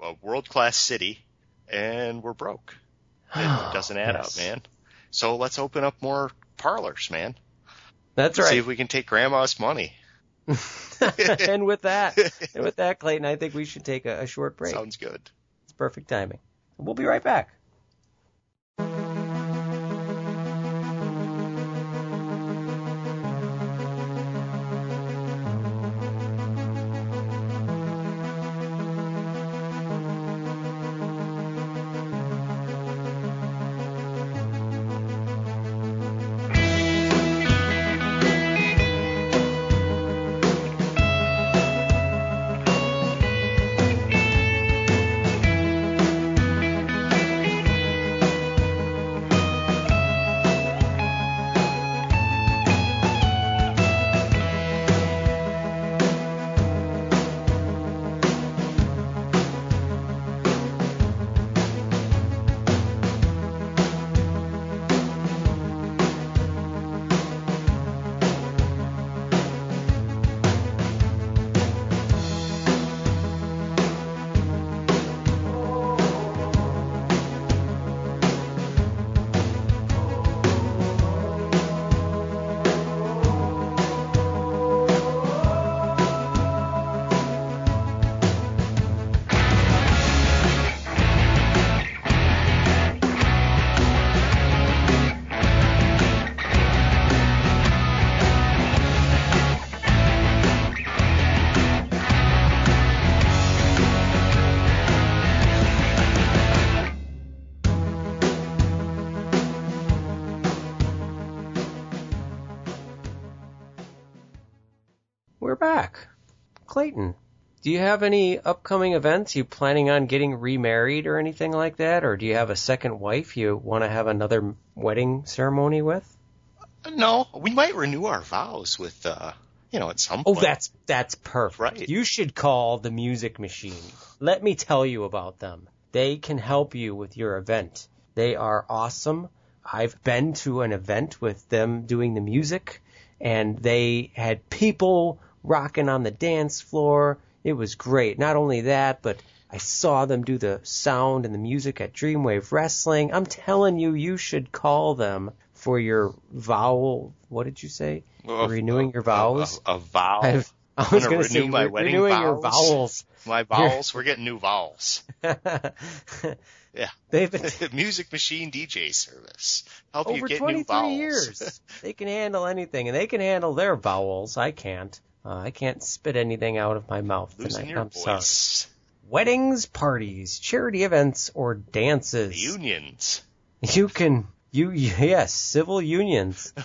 a world class city and we're broke. It doesn't add Yes. up, man. So let's open up more parlors, man. That's right. See if we can take grandma's money. and with that, and with that, Clayton, I think we should take a, a short break. Sounds good. It's perfect timing. We'll be right back. We're back. Clayton, do you have any upcoming events? You planning on getting remarried or anything like that? Or do you have a second wife you want to have another wedding ceremony with? No, we might renew our vows with, uh, you know, at some Oh, point. that's that's perfect. Right. You should call the Music Machine. Let me tell you about them. They can help you with your event. They are awesome. I've been to an event with them doing the music, and they had people rocking on the dance floor. It was great. Not only that, but I saw them do the sound and the music at Dreamwave Wrestling. I'm telling you, you should call them for your vowel. What did you say? Well, renewing your vowels. A, a, a vow. I've- I was going say renew my re- wedding renewing your vows. vowels. My vowels. We're getting new vowels. Yeah. They've been Music Machine DJ service. Help you over get new 23 vowels. years. they can handle anything, and they can handle their vowels. I can't. Uh, I can't spit anything out of my mouth Losing tonight. your I'm sorry. voice. Weddings, parties, charity events, or dances. Unions. You can, you yes, civil unions.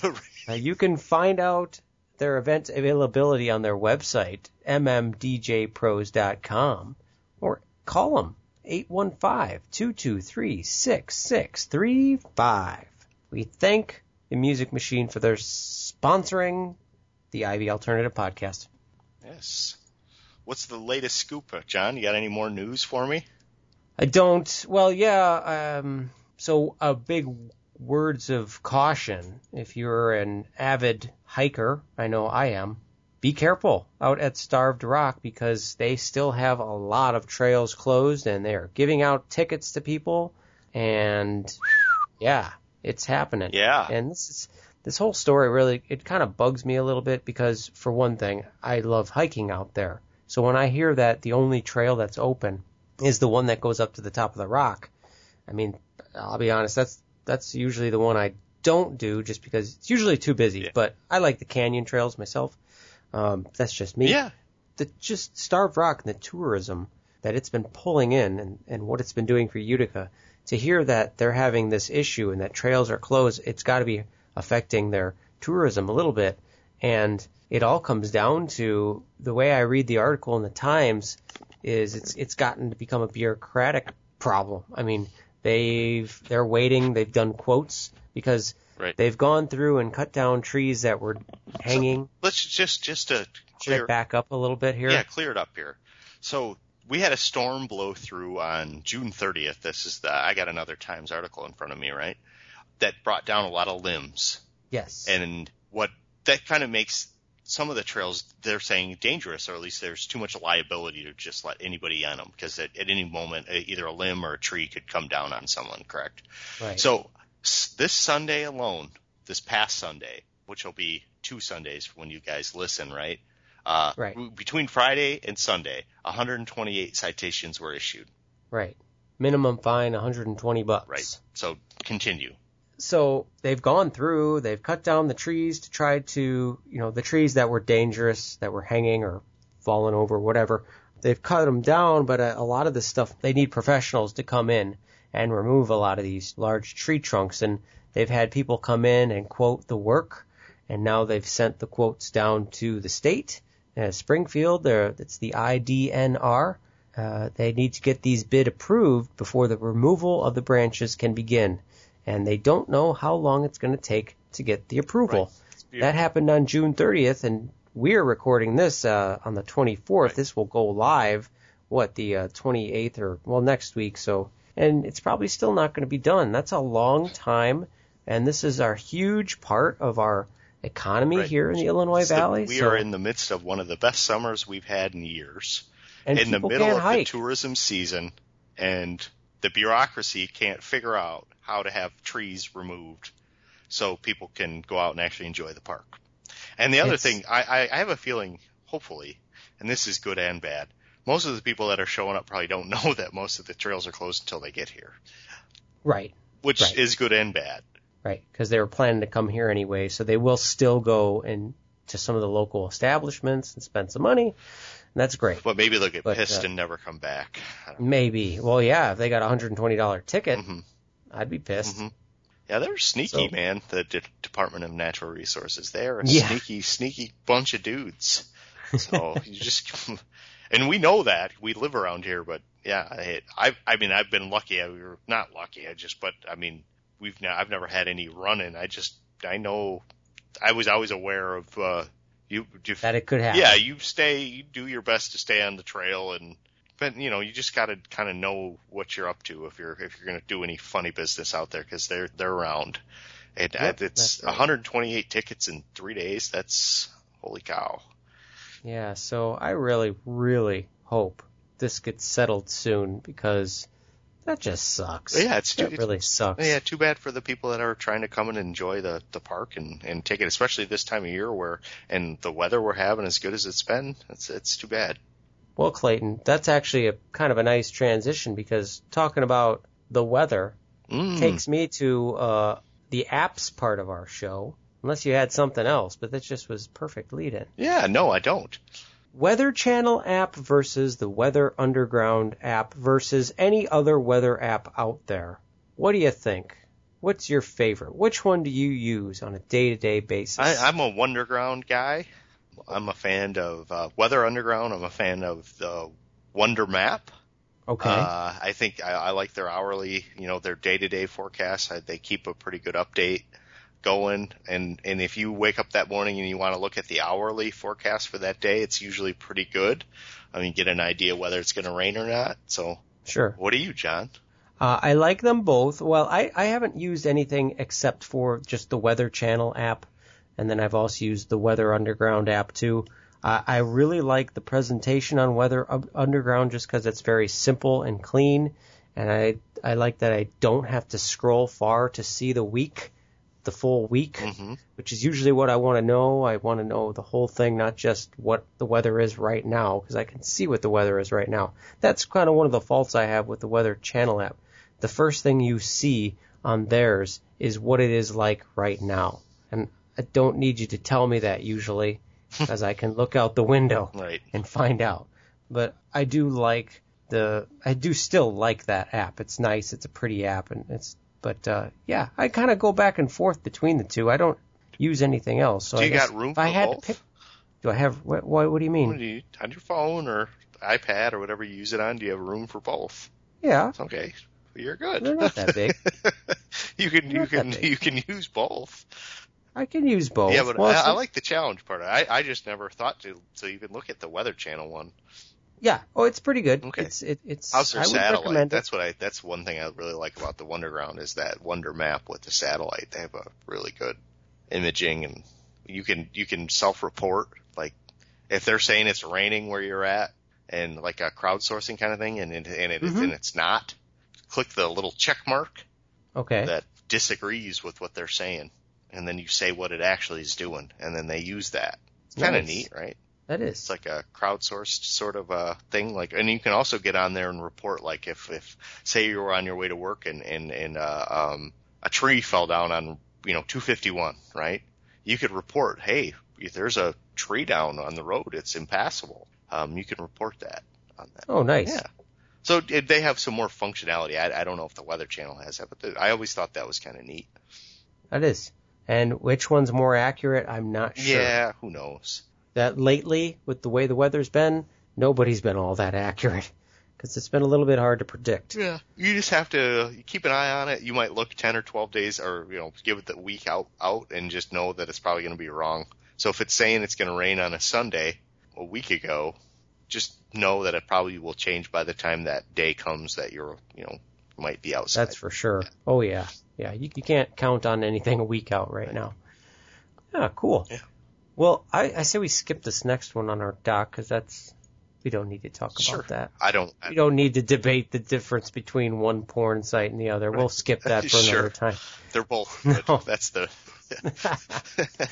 Uh, you can find out their event availability on their website, mmdjpros.com, or call them 815-223-6635. We thank the Music Machine for their sponsoring the Ivy Alternative Podcast. yes. What's the latest scoop, uh, John? You got any more news for me? I don't. Well, yeah. Um, so a big words of caution. If you're an avid hiker, I know I am. Be careful out at Starved Rock because they still have a lot of trails closed and they're giving out tickets to people. And yeah, it's happening. Yeah. And this is this whole story really it kind of bugs me a little bit because for one thing, I love hiking out there. So when I hear that the only trail that's open is the one that goes up to the top of the rock, I mean, I'll be honest, that's that's usually the one I don't do just because it's usually too busy. Yeah. But I like the canyon trails myself. Um, that's just me Yeah. the just Starved Rock and the tourism that it's been pulling in and, and what it's been doing for Utica, to hear that they're having this issue and that trails are closed, it's got to be affecting their tourism a little bit. And it all comes down to the way I read the article in the Times is it's it's gotten to become a bureaucratic problem. I mean, they've they're waiting, they've done quotes because Right. they've gone through and cut down trees that were hanging. Let's just just to clear back up a little bit here? Yeah, clear it up here. So we had a storm blow through on June 30th. This is the I got another Times article in front of me, right? That brought down a lot of limbs, Yes. and what that kind of makes some of the trails they're saying dangerous, or at least there's too much liability to just let anybody on them because at, at any moment uh, either a limb or a tree could come down on someone. Correct. right. So this Sunday alone, this past Sunday, which will be two Sundays when you guys listen, right? Uh, Right. Between Friday and Sunday, 128 citations were issued. Right. Minimum fine 120 bucks. Right. So continue. So they've gone through, they've cut down the trees to try to, you know, the trees that were dangerous, that were hanging or falling over, whatever. They've cut them down, but a, a lot of this stuff, they need professionals to come in and remove a lot of these large tree trunks. And they've had people come in and quote the work, and now they've sent the quotes down to the state, uh, Springfield. It's the IDNR. Uh, they need to get these bid approved before the removal of the branches can begin and they don't know how long it's going to take to get the approval. Right. That happened on June 30th, and we're recording this uh, on the 24th. Right. This will go live, what, the uh, 28th or, well, next week. So, and it's probably still not going to be done. That's a long time, and this is our huge part of our economy Right. here in the Illinois So Valley. we so, are in the midst of one of the best summers we've had in years. and in the middle of the tourism season, and the bureaucracy can't figure out how to have trees removed so people can go out and actually enjoy the park. And the other thing, I, I, I have a feeling, hopefully, and this is good and bad, most of the people that are showing up probably don't know that most of the trails are closed until they get here, Right. which Right. is good and bad. Right, because they were planning to come here anyway, so they will still go and to some of the local establishments and spend some money. And that's great. But maybe they'll get But, pissed uh, and never come back. I don't know. Maybe. Well, yeah, if they got a hundred and twenty dollar ticket, Mhm. I'd be pissed. Mhm. Yeah, they're sneaky, So- man. The D- Department of Natural Resources. They're a Yeah. sneaky, sneaky bunch of dudes. So you just, and we know that we live around here, but yeah, I, I, I mean, I've been lucky. I, we're not lucky. I just, but I mean, we've, not, I've never had any running. I just, I know, I was always aware of, uh, you, you That it could happen. yeah, you stay, you do your best to stay on the trail and, but you know, you just gotta kind of know what you're up to if you're, if you're gonna do any funny business out there because they're, they're around. And Yep, uh, it's right. 128 tickets in three days. That's, holy cow. Yeah, so I really, really hope this gets settled soon because that just sucks. Yeah, it's too, that really sucks. Yeah, too bad for the people that are trying to come and enjoy the the park and and take it, especially this time of year where and the weather we're having as good as it's been. It's it's too bad. Well, Clayton, that's actually a kind of a nice transition because talking about the weather Mm. takes me to uh, the apps part of our show. Unless you had something else, but that just was perfect lead in. Yeah, no, I don't. Weather Channel app versus the Weather Underground app versus any other weather app out there. What do you think? What's your favorite? Which one do you use on a day to day basis? I, I'm a Wunderground guy. I'm a fan of uh, Weather Underground. I'm a fan of the WunderMap. okay. Uh, I think I, I like their hourly, you know, their day to day forecasts. I, they keep a pretty good update going. And, and if you wake up that morning and you want to look at the hourly forecast for that day, it's usually pretty good. I mean, get an idea whether it's going to rain or not. So sure. what are you, John? Uh, I like them both. Well, I, I haven't used anything except for just the Weather Channel app, and then I've also used the Weather Underground app too. Uh, I really like the presentation on Weather Underground just because it's very simple and clean, and I I like that I don't have to scroll far to see the week, the full week, hmm which is usually what I want to know. I want to know the whole thing, not just what the weather is right now, because I can see what the weather is right now. That's kind of one of the faults I have with the Weather Channel app. The first thing you see on theirs is what it is like right now. And I don't need you to tell me that usually, because I can look out the window Right. and find out. But I do like the, I do still like that app. It's nice. It's a pretty app, and it's. But uh, yeah, I kind of go back and forth between the two. I don't use anything else. So Do you got room if I had both? to pick, do I have? What? What, what do you mean? do you, on your phone or iPad or whatever you use it on, do you have room for both? Yeah, It's Okay. You're good. they're not that big. you can you can you can use both. I can use both. Yeah, but Well, I, I like the challenge part. I I just never thought to to even look at the Weather Channel one. Yeah. Oh, it's pretty good. Okay. It's it, it's. How's their I would satellite? That's what I. That's one thing I really like about the Wunderground is that WunderMap with the satellite. They have a really good imaging, and you can you can self report. Like if they're saying it's raining where you're at, and like a crowdsourcing kind of thing, and it, and it Mhm. and it's not, click the little check mark Okay. that disagrees with what they're saying, and then you say what it actually is doing, and then they use that. It's kind of neat, right? That is. It's like a crowdsourced sort of a thing. Like, and you can also get on there and report, like, if, if, say you were on your way to work and, and, and, uh, um, a tree fell down on, you know, 251, right? You could report, hey, if there's a tree down on the road, it's impassable. Um, you can report that on that. oh, nice. Yeah. So it, they have some more functionality. I, I don't know if the Weather Channel has that, but the, I always thought that was kind of neat. That is. And which one's more accurate? I'm not sure. Yeah, who knows? That lately, with the way the weather's been, nobody's been all that accurate because it's been a little bit hard to predict. Yeah, you just have to keep an eye on it. You might look 10 or 12 days or, you know, give it the week out, out and just know that it's probably going to be wrong. So if it's saying it's going to rain on a Sunday a week ago, just know that it probably will change by the time that day comes that you're, you know, might be outside. That's for sure. Oh yeah, yeah. You, you can't count on anything a week out right now. Yeah, cool. Yeah. Well, I, I say we skip this next one on our doc because that's we don't need to talk about Sure. that. I don't, I, We don't need to debate the difference between one porn site and the other. We'll skip that for Sure. another time. they're both. No. That's the,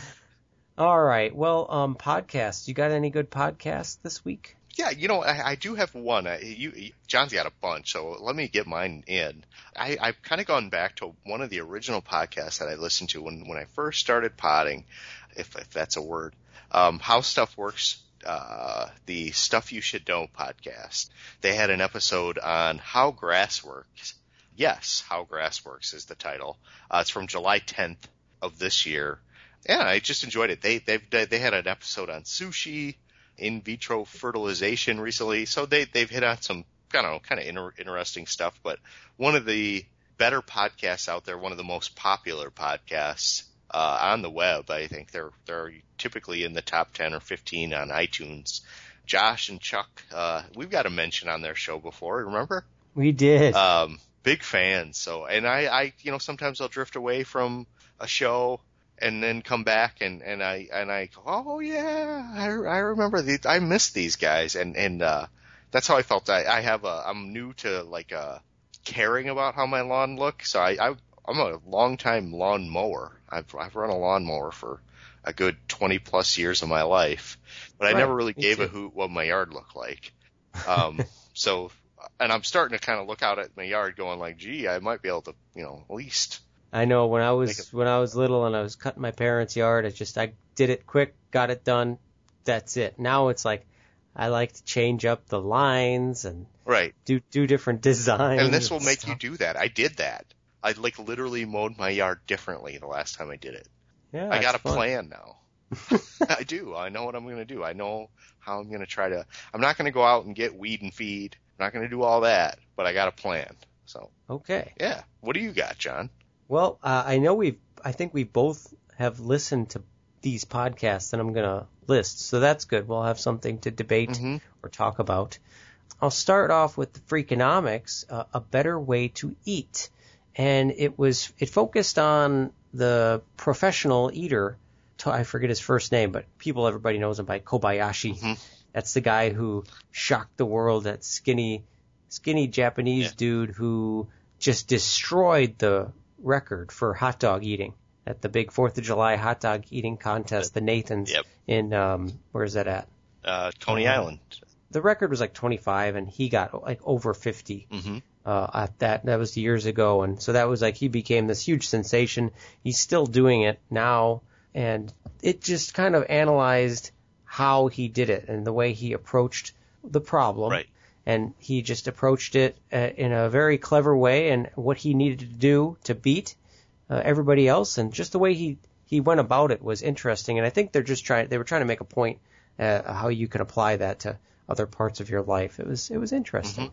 All right. Well, um, podcasts. You got any good podcasts this week? Yeah, you know, I, I do have one. I, you, John's got a bunch, so let me get mine in. I, I've kind of gone back to one of the original podcasts that I listened to when, when I first started potting, if, if that's a word. Um, How Stuff Works, uh, the Stuff You Should Know podcast. They had an episode on how grass works. Yes, How Grass Works is the title. Uh, it's from July 10th of this year. Yeah, I just enjoyed it. They, they've, they had an episode on sushi in vitro fertilization recently. So they they've hit on some I don't know kind of inter- interesting stuff. But one of the better podcasts out there, one of the most popular podcasts uh, on the web, I think they're they're typically in the top ten or fifteen on iTunes. Josh and Chuck, uh, we've got a mention on their show before. Remember? We did. Um, big fans. So, and I, I, you know, sometimes I'll drift away from a show and then come back and and I and I go, oh yeah, I I remember these. I miss these guys, and and uh, that's how I felt. I I have a I'm new to like uh caring about how my lawn looks. So I, I I'm a long time lawn mower. I've I've run a lawn mower for a good 20 plus years of my life, but I never really me gave a hoot what my yard looked like. Um, so, and I'm starting to kind of look out at my yard, going like, gee, I might be able to, you know, at least I know when I was when I was little and I was cutting my parents' yard, I just I did it quick, got it done. That's it. Now it's like I like to change up the lines and right. do do different designs. And this will make you do that. I did that. I like literally mowed my yard differently the last time I did it. Yeah, I got a fun. plan now. I do. I know what I'm going to do. I know how I'm going to try to. I'm not going to go out and get weed and feed. I'm not going to do all that, but I got a plan. So Okay. yeah. What do you got, John? Well, uh, I know we've I think we both have listened to these podcasts that I'm gonna list, so that's good. We'll have something to debate Mhm. or talk about. I'll start off with the Freakonomics, uh, a better way to eat, and it was it focused on the professional eater. I forget his first name, but people everybody knows him by Kobayashi. Mhm. That's the guy who shocked the world. That skinny, skinny Japanese Yeah. dude who just destroyed the record for hot dog eating at the big Fourth of July hot dog eating contest, the Nathans Yep. in um, where's that at? Uh, Coney Uh-huh. Island. The record was like 25, and he got like over 50 hmm uh, at that. That was years ago, and so that was like he became this huge sensation. He's still doing it now, and it just kind of analyzed how he did it and the way he approached the problem. Right. And he just approached it uh, in a very clever way, and what he needed to do to beat uh, everybody else, and just the way he he went about it was interesting. And I think they're just trying they were trying to make a point uh, how you can apply that to other parts of your life. It was it was interesting.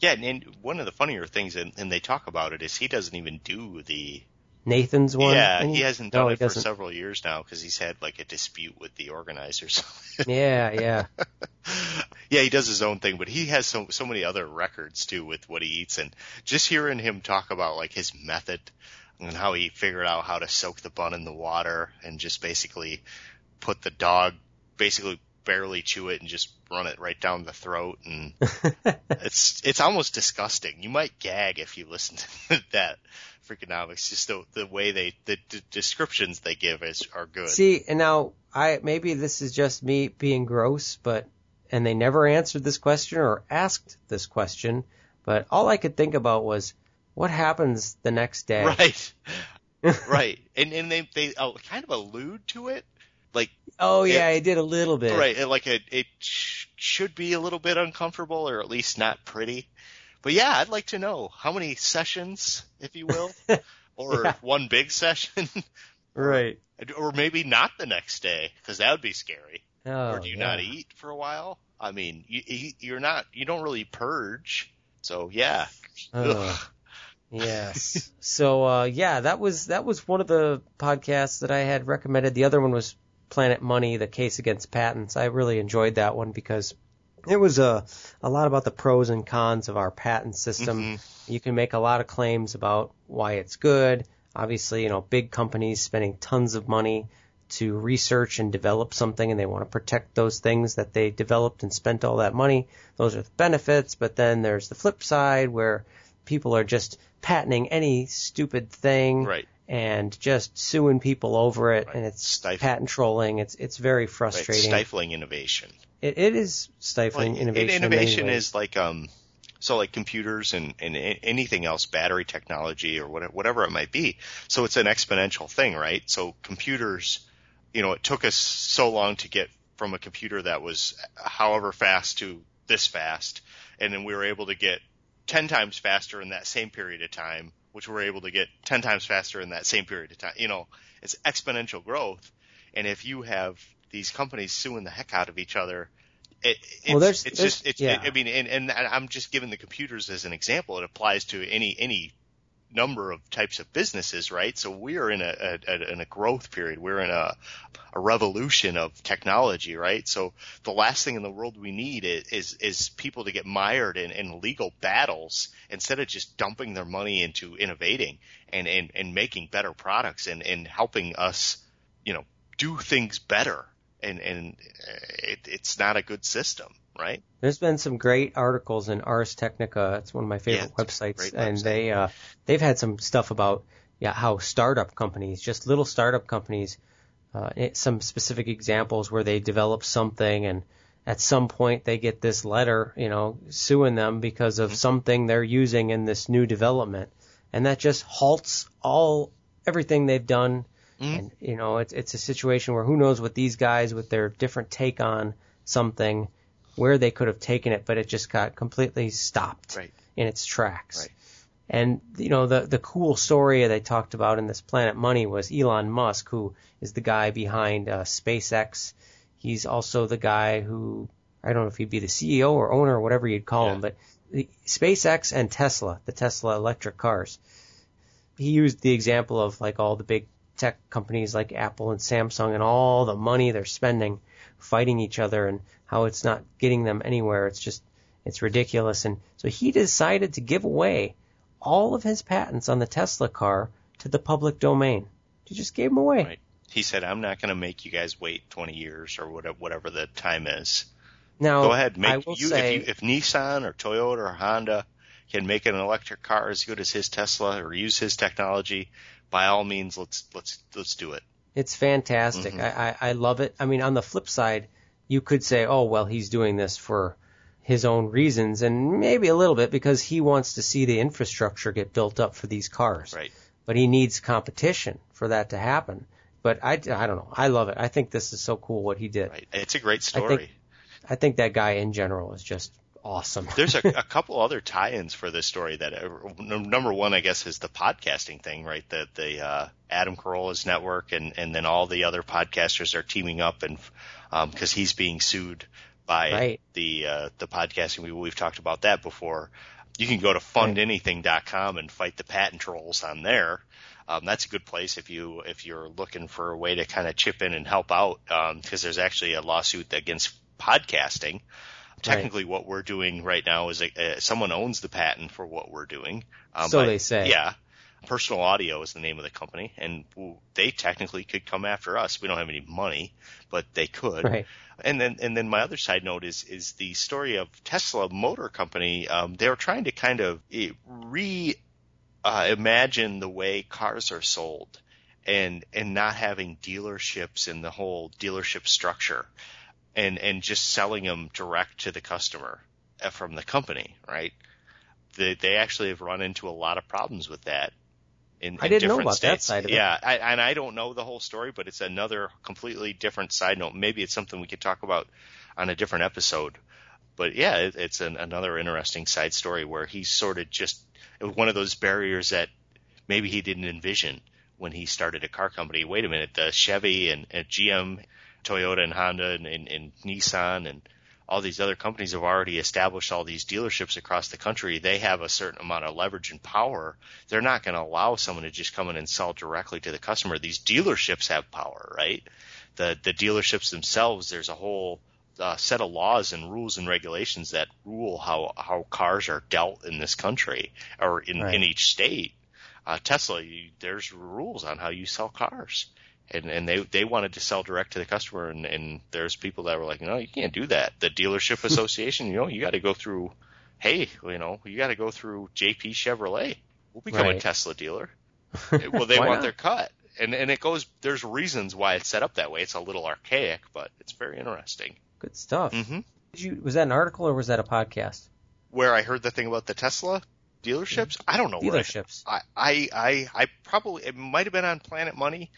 Yeah, and, and one of the funnier things, and, and they talk about it, is he doesn't even do the. Nathan's one. yeah, and he hasn't done he it for doesn't. several years now because he's had like a dispute with the organizers. Yeah, yeah. yeah, he does his own thing, but he has so so many other records too with what he eats, and just hearing him talk about like his method and how he figured out how to soak the bun in the water and just basically put the dog basically barely chew it and just run it right down the throat and it's it's almost disgusting. You might gag if you listen to that freakonomics. Just the the way they the, d descriptions they give is are good. See, and now I maybe this is just me being gross, but and they never answered this question or asked this question, but all I could think about was what happens the next day. Right. right. And and they they uh, kind of allude to it, like Oh yeah, I did a little bit. right, it- like it it sh- should be a little bit uncomfortable or at least not pretty. But yeah, I'd like to know how many sessions, if you will, or Yeah. one big session, Right. or maybe not the next day because that would be scary. Oh, or do you yeah. not eat for a while? I mean, you, you you're not you don't really purge, so yeah. Ugh. Yes. so uh, yeah, that was that was one of the podcasts that I had recommended. The other one was Planet Money, the case against patents. I really enjoyed that one because it was a a lot about the pros and cons of our patent system. Mhm. You can make a lot of claims about why it's good. Obviously, you know, big companies spending tons of money to research and develop something and they want to protect those things that they developed and spent all that money. Those are the benefits, but then there's the flip side where people are just patenting any stupid thing Right. And just suing people over it Right. and it's Stif- patent trolling. It's it's very Right. frustrating. Stifling innovation. it, it is stifling Well, innovation. in Innovation ways. is like um, so like computers and and anything else, battery technology or whatever, whatever it might be. So it's an exponential thing, right? So computers, you know, it took us so long to get from a computer that was however fast to this fast, and then we were able to get ten times faster in that same period of time, which we're able to get ten times faster in that same period of time. You know, it's exponential growth. And if you have these companies suing the heck out of each other, it, it's, Well, there's- it's there's- just, it's, yeah. I mean, and, and I'm just giving the computers as an example. It applies to any, any number of types of businesses, right? So we are in a, a, in a growth period. We're in a, a revolution of technology, right? So the last thing in the world we need is is, people to get mired in, in legal battles instead of just dumping their money into innovating and, and, and making better products and, and helping us, you know, do things better. And and uh, it, it's not a good system right? There's been some great articles in Ars Technica. It's one of my favorite yeah, websites, and website. they uh, they've had some stuff about yeah how startup companies, just little startup companies, uh, some specific examples where they develop something and at some point they get this letter, you know, suing them because of mm-hmm. something they're using in this new development, and that just halts all everything they've done. Mm-hmm. And you know, it's it's a situation where who knows what these guys with their different take on something where they could have taken it, but it just got completely stopped right. in its tracks. Right. And you know the the cool story they talked about in this Planet Money was Elon Musk, who is the guy behind uh, SpaceX. He's also the guy who I don't know if he'd be the CEO or owner or whatever you'd call yeah. him, but the, SpaceX and Tesla, the Tesla electric cars. He used the example of like all the big tech companies like Apple and Samsung and all the money they're spending fighting each other and how it's not getting them anywhere. It's just, it's ridiculous. And so he decided to give away all of his patents on the Tesla car to the public domain. He just gave them away. Right. He said, I'm not going to make you guys wait 20 years or whatever, whatever the time is. Now, go ahead. Make I will you, say, if, you, if Nissan or Toyota or Honda can make an electric car as good as his Tesla or use his technology, by all means, let's let's let's do it. It's fantastic. Mm-hmm. I, I, I love it. I mean, on the flip side, you could say, oh, well, he's doing this for his own reasons, and maybe a little bit because he wants to see the infrastructure get built up for these cars. Right. But he needs competition for that to happen. But I, I don't know. I love it. I think this is so cool what he did. Right. It's a great story. I think, I think that guy in general is just awesome. There's a, a couple other tie-ins for this story. That uh, number one, I guess, is the podcasting thing, right? That the uh, Adam Carolla's network, and and then all the other podcasters are teaming up, and because um, he's being sued by right. the uh, the podcasting. We, we've talked about that before. You can go to fundanything.com and fight the patent trolls on there. Um, that's a good place if you if you're looking for a way to kind of chip in and help out because um, there's actually a lawsuit against podcasting technically right. what we're doing right now is a, uh, someone owns the patent for what we're doing. Um, so they say. Yeah. Personal Audio is the name of the company, and they technically could come after us. We don't have any money, but they could. Right. And then, and then my other side note is is the story of Tesla Motor Company. Um, they were trying to kind of eh, re uh, imagine the way cars are sold, and and not having dealerships and the whole dealership structure and and just selling them direct to the customer uh, from the company, right? They they actually have run into a lot of problems with that. In, in I didn't know about states. that side of it. Yeah, I, and I don't know the whole story, but it's another completely different side note. Maybe it's something we could talk about on a different episode. But yeah, it, it's an, another interesting side story where he's sort of just it was one of those barriers that maybe he didn't envision when he started a car company. Wait a minute, the Chevy and, and GM Toyota and Honda and, and, and Nissan and all these other companies have already established all these dealerships across the country. They have a certain amount of leverage and power. They're not going to allow someone to just come in and sell directly to the customer. These dealerships have power, right? The the dealerships themselves, there's a whole uh, set of laws and rules and regulations that rule how how cars are dealt in this country or in right. in each state. Uh, Tesla, you, there's rules on how you sell cars and and they they wanted to sell direct to the customer and and there's people that were like no you can't do that. The dealership association you know you got to go through hey you know you got to go through JP Chevrolet. We'll become right. a Tesla dealer. Well they want not? their cut. And and it goes there's reasons why it's set up that way. It's a little archaic but it's very interesting. Good stuff. Mm-hmm. Did you was that an article or was that a podcast? Where I heard the thing about the Tesla dealerships? I don't know dealerships. I, I I I probably it might have been on Planet Money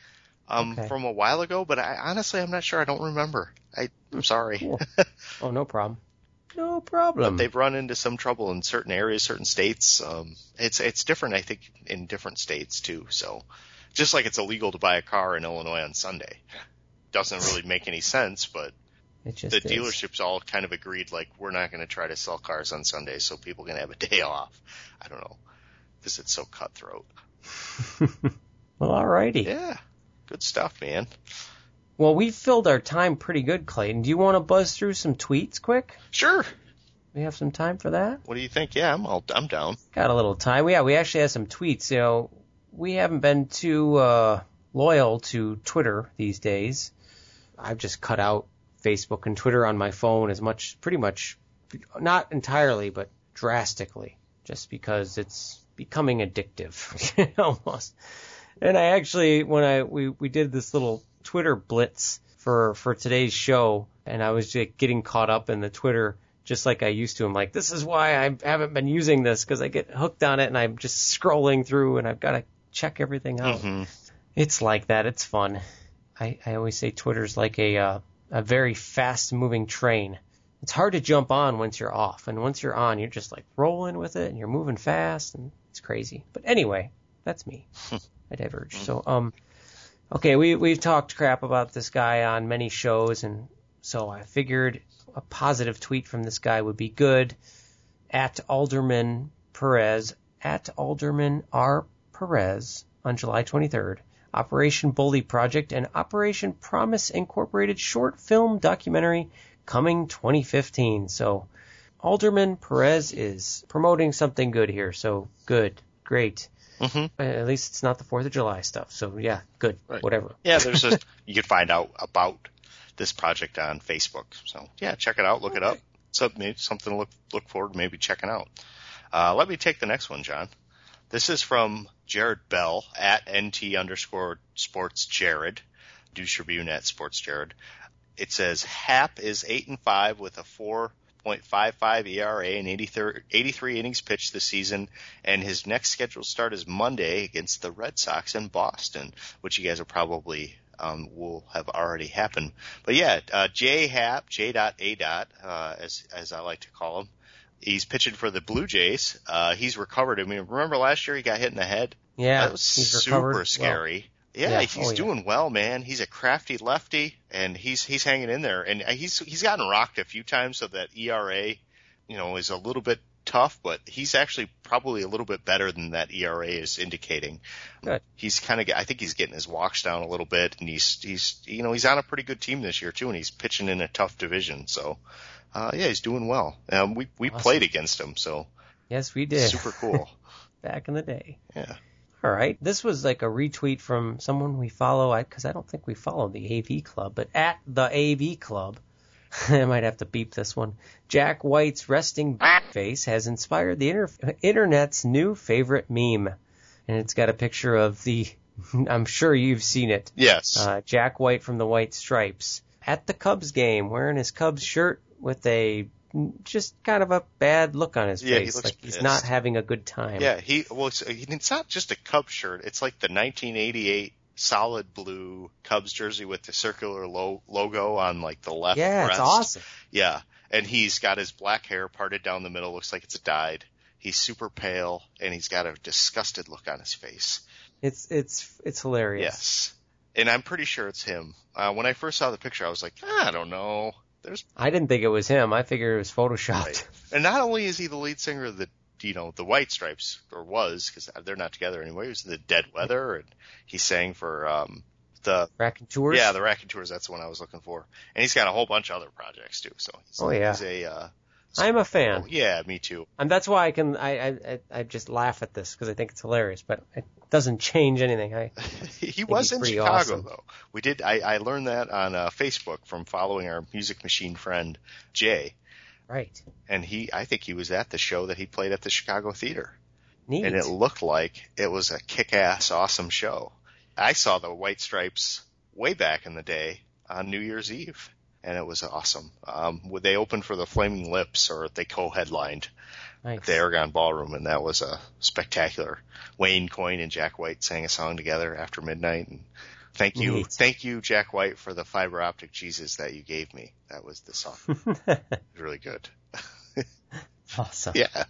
um, okay. from a while ago, but I honestly I'm not sure. I don't remember. I, I'm sorry. Cool. oh, no problem. No problem. But they've run into some trouble in certain areas, certain states. Um, it's it's different, I think, in different states too. So, just like it's illegal to buy a car in Illinois on Sunday, doesn't really make any sense. But the is. dealerships all kind of agreed, like we're not going to try to sell cars on Sunday, so people can have a day off. I don't know. because it's so cutthroat. well, alrighty. Yeah, good stuff, man. Well, we filled our time pretty good, Clayton. Do you want to buzz through some tweets quick? Sure. We have some time for that. What do you think? Yeah, I'm all, I'm down. Got a little time. Yeah, we actually have some tweets. You know, we haven't been too uh, loyal to Twitter these days. I've just cut out Facebook and Twitter on my phone as much, pretty much, not entirely, but drastically, just because it's becoming addictive almost. And I actually, when I we we did this little Twitter blitz for for today's show, and I was just getting caught up in the Twitter just like I used to. I'm like, this is why I haven't been using this because I get hooked on it and I'm just scrolling through and I've got to check everything out. Mm-hmm. It's like that. It's fun. I, I always say Twitter's like a uh, a very fast moving train. It's hard to jump on once you're off, and once you're on, you're just like rolling with it and you're moving fast and it's crazy. But anyway, that's me. I diverge. So um, okay, we we've talked crap about this guy on many shows, and so I figured a positive tweet from this guy would be good. At Alderman Perez, at Alderman R. Perez on July 23rd, Operation Bully Project and Operation Promise Incorporated short film documentary coming 2015. So Alderman Perez is promoting something good here. So good, great. Mm-hmm. At least it's not the 4th of July stuff. So yeah, good, Right. whatever. Yeah, there's a you can find out about this project on Facebook. So yeah, check it out, look it up. So maybe something to look look forward to maybe checking out. Uh, let me take the next one, John. This is from Jared Bell at nt underscore sports Jared. News Tribune at sports Jared. It says Happ is eight and five with a four. 0.55 ERA and 83, 83 innings pitched this season, and his next scheduled start is Monday against the Red Sox in Boston, which you guys will probably um, will have already happened. But yeah, uh, J Happ, J dot A dot, uh, as as I like to call him. He's pitching for the Blue Jays. Uh, he's recovered. I mean, remember last year he got hit in the head? Yeah, that was super recovered scary. Yeah, Yeah, he's oh, yeah. doing well, man. He's a crafty lefty, and he's he's hanging in there. And he's he's gotten rocked a few times, so that ERA, you know, is a little bit tough. But he's actually probably a little bit better than that ERA is indicating. Good. He's kind of, I think he's getting his walks down a little bit, and he's he's you know he's on a pretty good team this year too, and he's pitching in a tough division. So, uh, yeah, he's doing well. Um, we we Awesome. played against him, so Yes, we did. super cool. Back in the day. Yeah. All right. This was like a retweet from someone we follow, because I don't think we follow the AV Club, but at the AV Club. I might have to beep this one. Jack White's resting face has inspired the inter- internet's new favorite meme. And it's got a picture of the, I'm sure you've seen it, Yes. uh, Jack White from the White Stripes at the Cubs game wearing his Cubs shirt with a just kind of a bad look on his Yeah, he face, looks like he's not having a good time. Yeah, he well, it's, it's not just a Cubs shirt. It's like the 1988 solid blue Cubs jersey with the circular lo- logo on like the left Yeah, breast. it's awesome. Yeah, and he's got his black hair parted down the middle. Looks like it's dyed. He's super pale, and he's got a disgusted look on his face. It's it's it's hilarious. Yes, and I'm pretty sure it's him. Uh, when I first saw the picture, I was like, "Ah, I don't know. There's I didn't think it was him. I figured it was photoshopped. Right. And not only is he the lead singer of the, you know, the White Stripes, or was, because they're not together anymore. He was the Dead Weather, and he sang for um the Raconteurs. yeah the Raconteurs. That's the one I was looking for. And he's got a whole bunch of other projects too. So he's, Oh, yeah. he's a uh, I'm a fan, oh, yeah, me too. and that's why I can I I I, just laugh at this because I think it's hilarious, but it doesn't change anything. I he was in Chicago awesome. though. We did. I, I learned that on uh, Facebook from following our music machine friend Jay, right. and he I think he was at the show that he played at the Chicago Theater. Neat. and it looked like it was a kick-ass awesome show. I saw the White Stripes way back in the day on New Year's Eve, and it was awesome. Um, would they opened for the Flaming Lips, or they co-headlined nice. the Aragon Ballroom, and that was a spectacular. Wayne Coyne and Jack White sang a song together after midnight, and thank you, Neat. thank you, Jack White, for the fiber optic Jesus that you gave me. That was the song. It was really good. awesome. Yeah,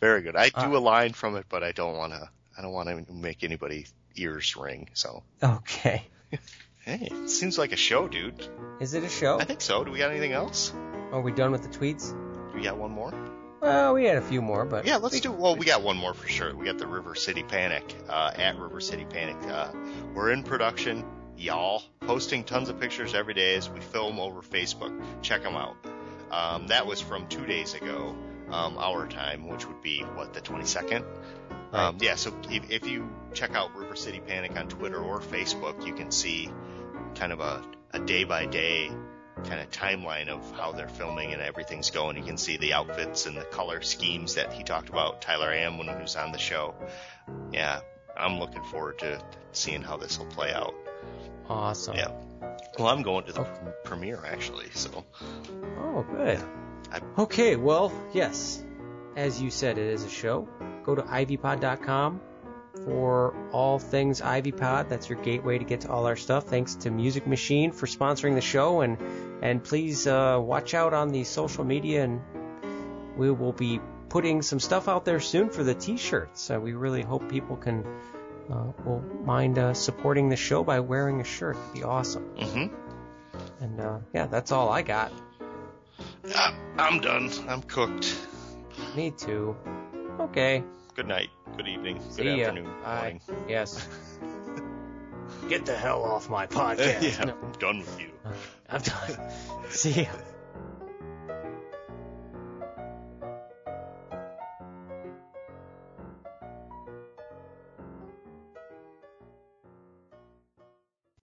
very good. I do Uh, a line from it, but I don't want to. I don't want to make anybody ears ring. So, Okay. hey, it seems like a show, dude. Is it a show? I think so. Do we got anything else? Are we done with the tweets? We got one more? Well, we had a few more, but Yeah, let's do. Well, we got one more for sure. We got the River City Panic uh, at River City Panic. Uh, we're in production, y'all, posting tons of pictures every day as we film over Facebook. Check them out. Um, that was from two days ago, um, our time, which would be what the 22nd. Um, yeah, so if, if you check out River City Panic on Twitter or Facebook, you can see kind of a, a day by day kind of timeline of how they're filming and everything's going. You can see the outfits and the color schemes that he talked about, Tyler Am, when he was on the show. Yeah, I'm looking forward to seeing how this will play out. awesome. Yeah. Well, I'm going to the premiere actually, so Oh, good. I- Okay, well, yes. As you said, it is a show. Go to ivypod.com for all things ivypod. That's your gateway to get to all our stuff. Thanks to Music Machine for sponsoring the show, and and please uh, watch out on the social media, and we will be putting some stuff out there soon for the T-shirts. Uh, we really hope people can uh, will mind uh, supporting the show by wearing a shirt. It'd be awesome. hmm And uh, yeah, that's all I got. I'm done. I'm cooked. Me too. Okay. Good night. Good evening. Good See ya. afternoon. Bye. Morning. Yes. Get the hell off my podcast. yeah, No, I'm done with you. I'm done. See ya.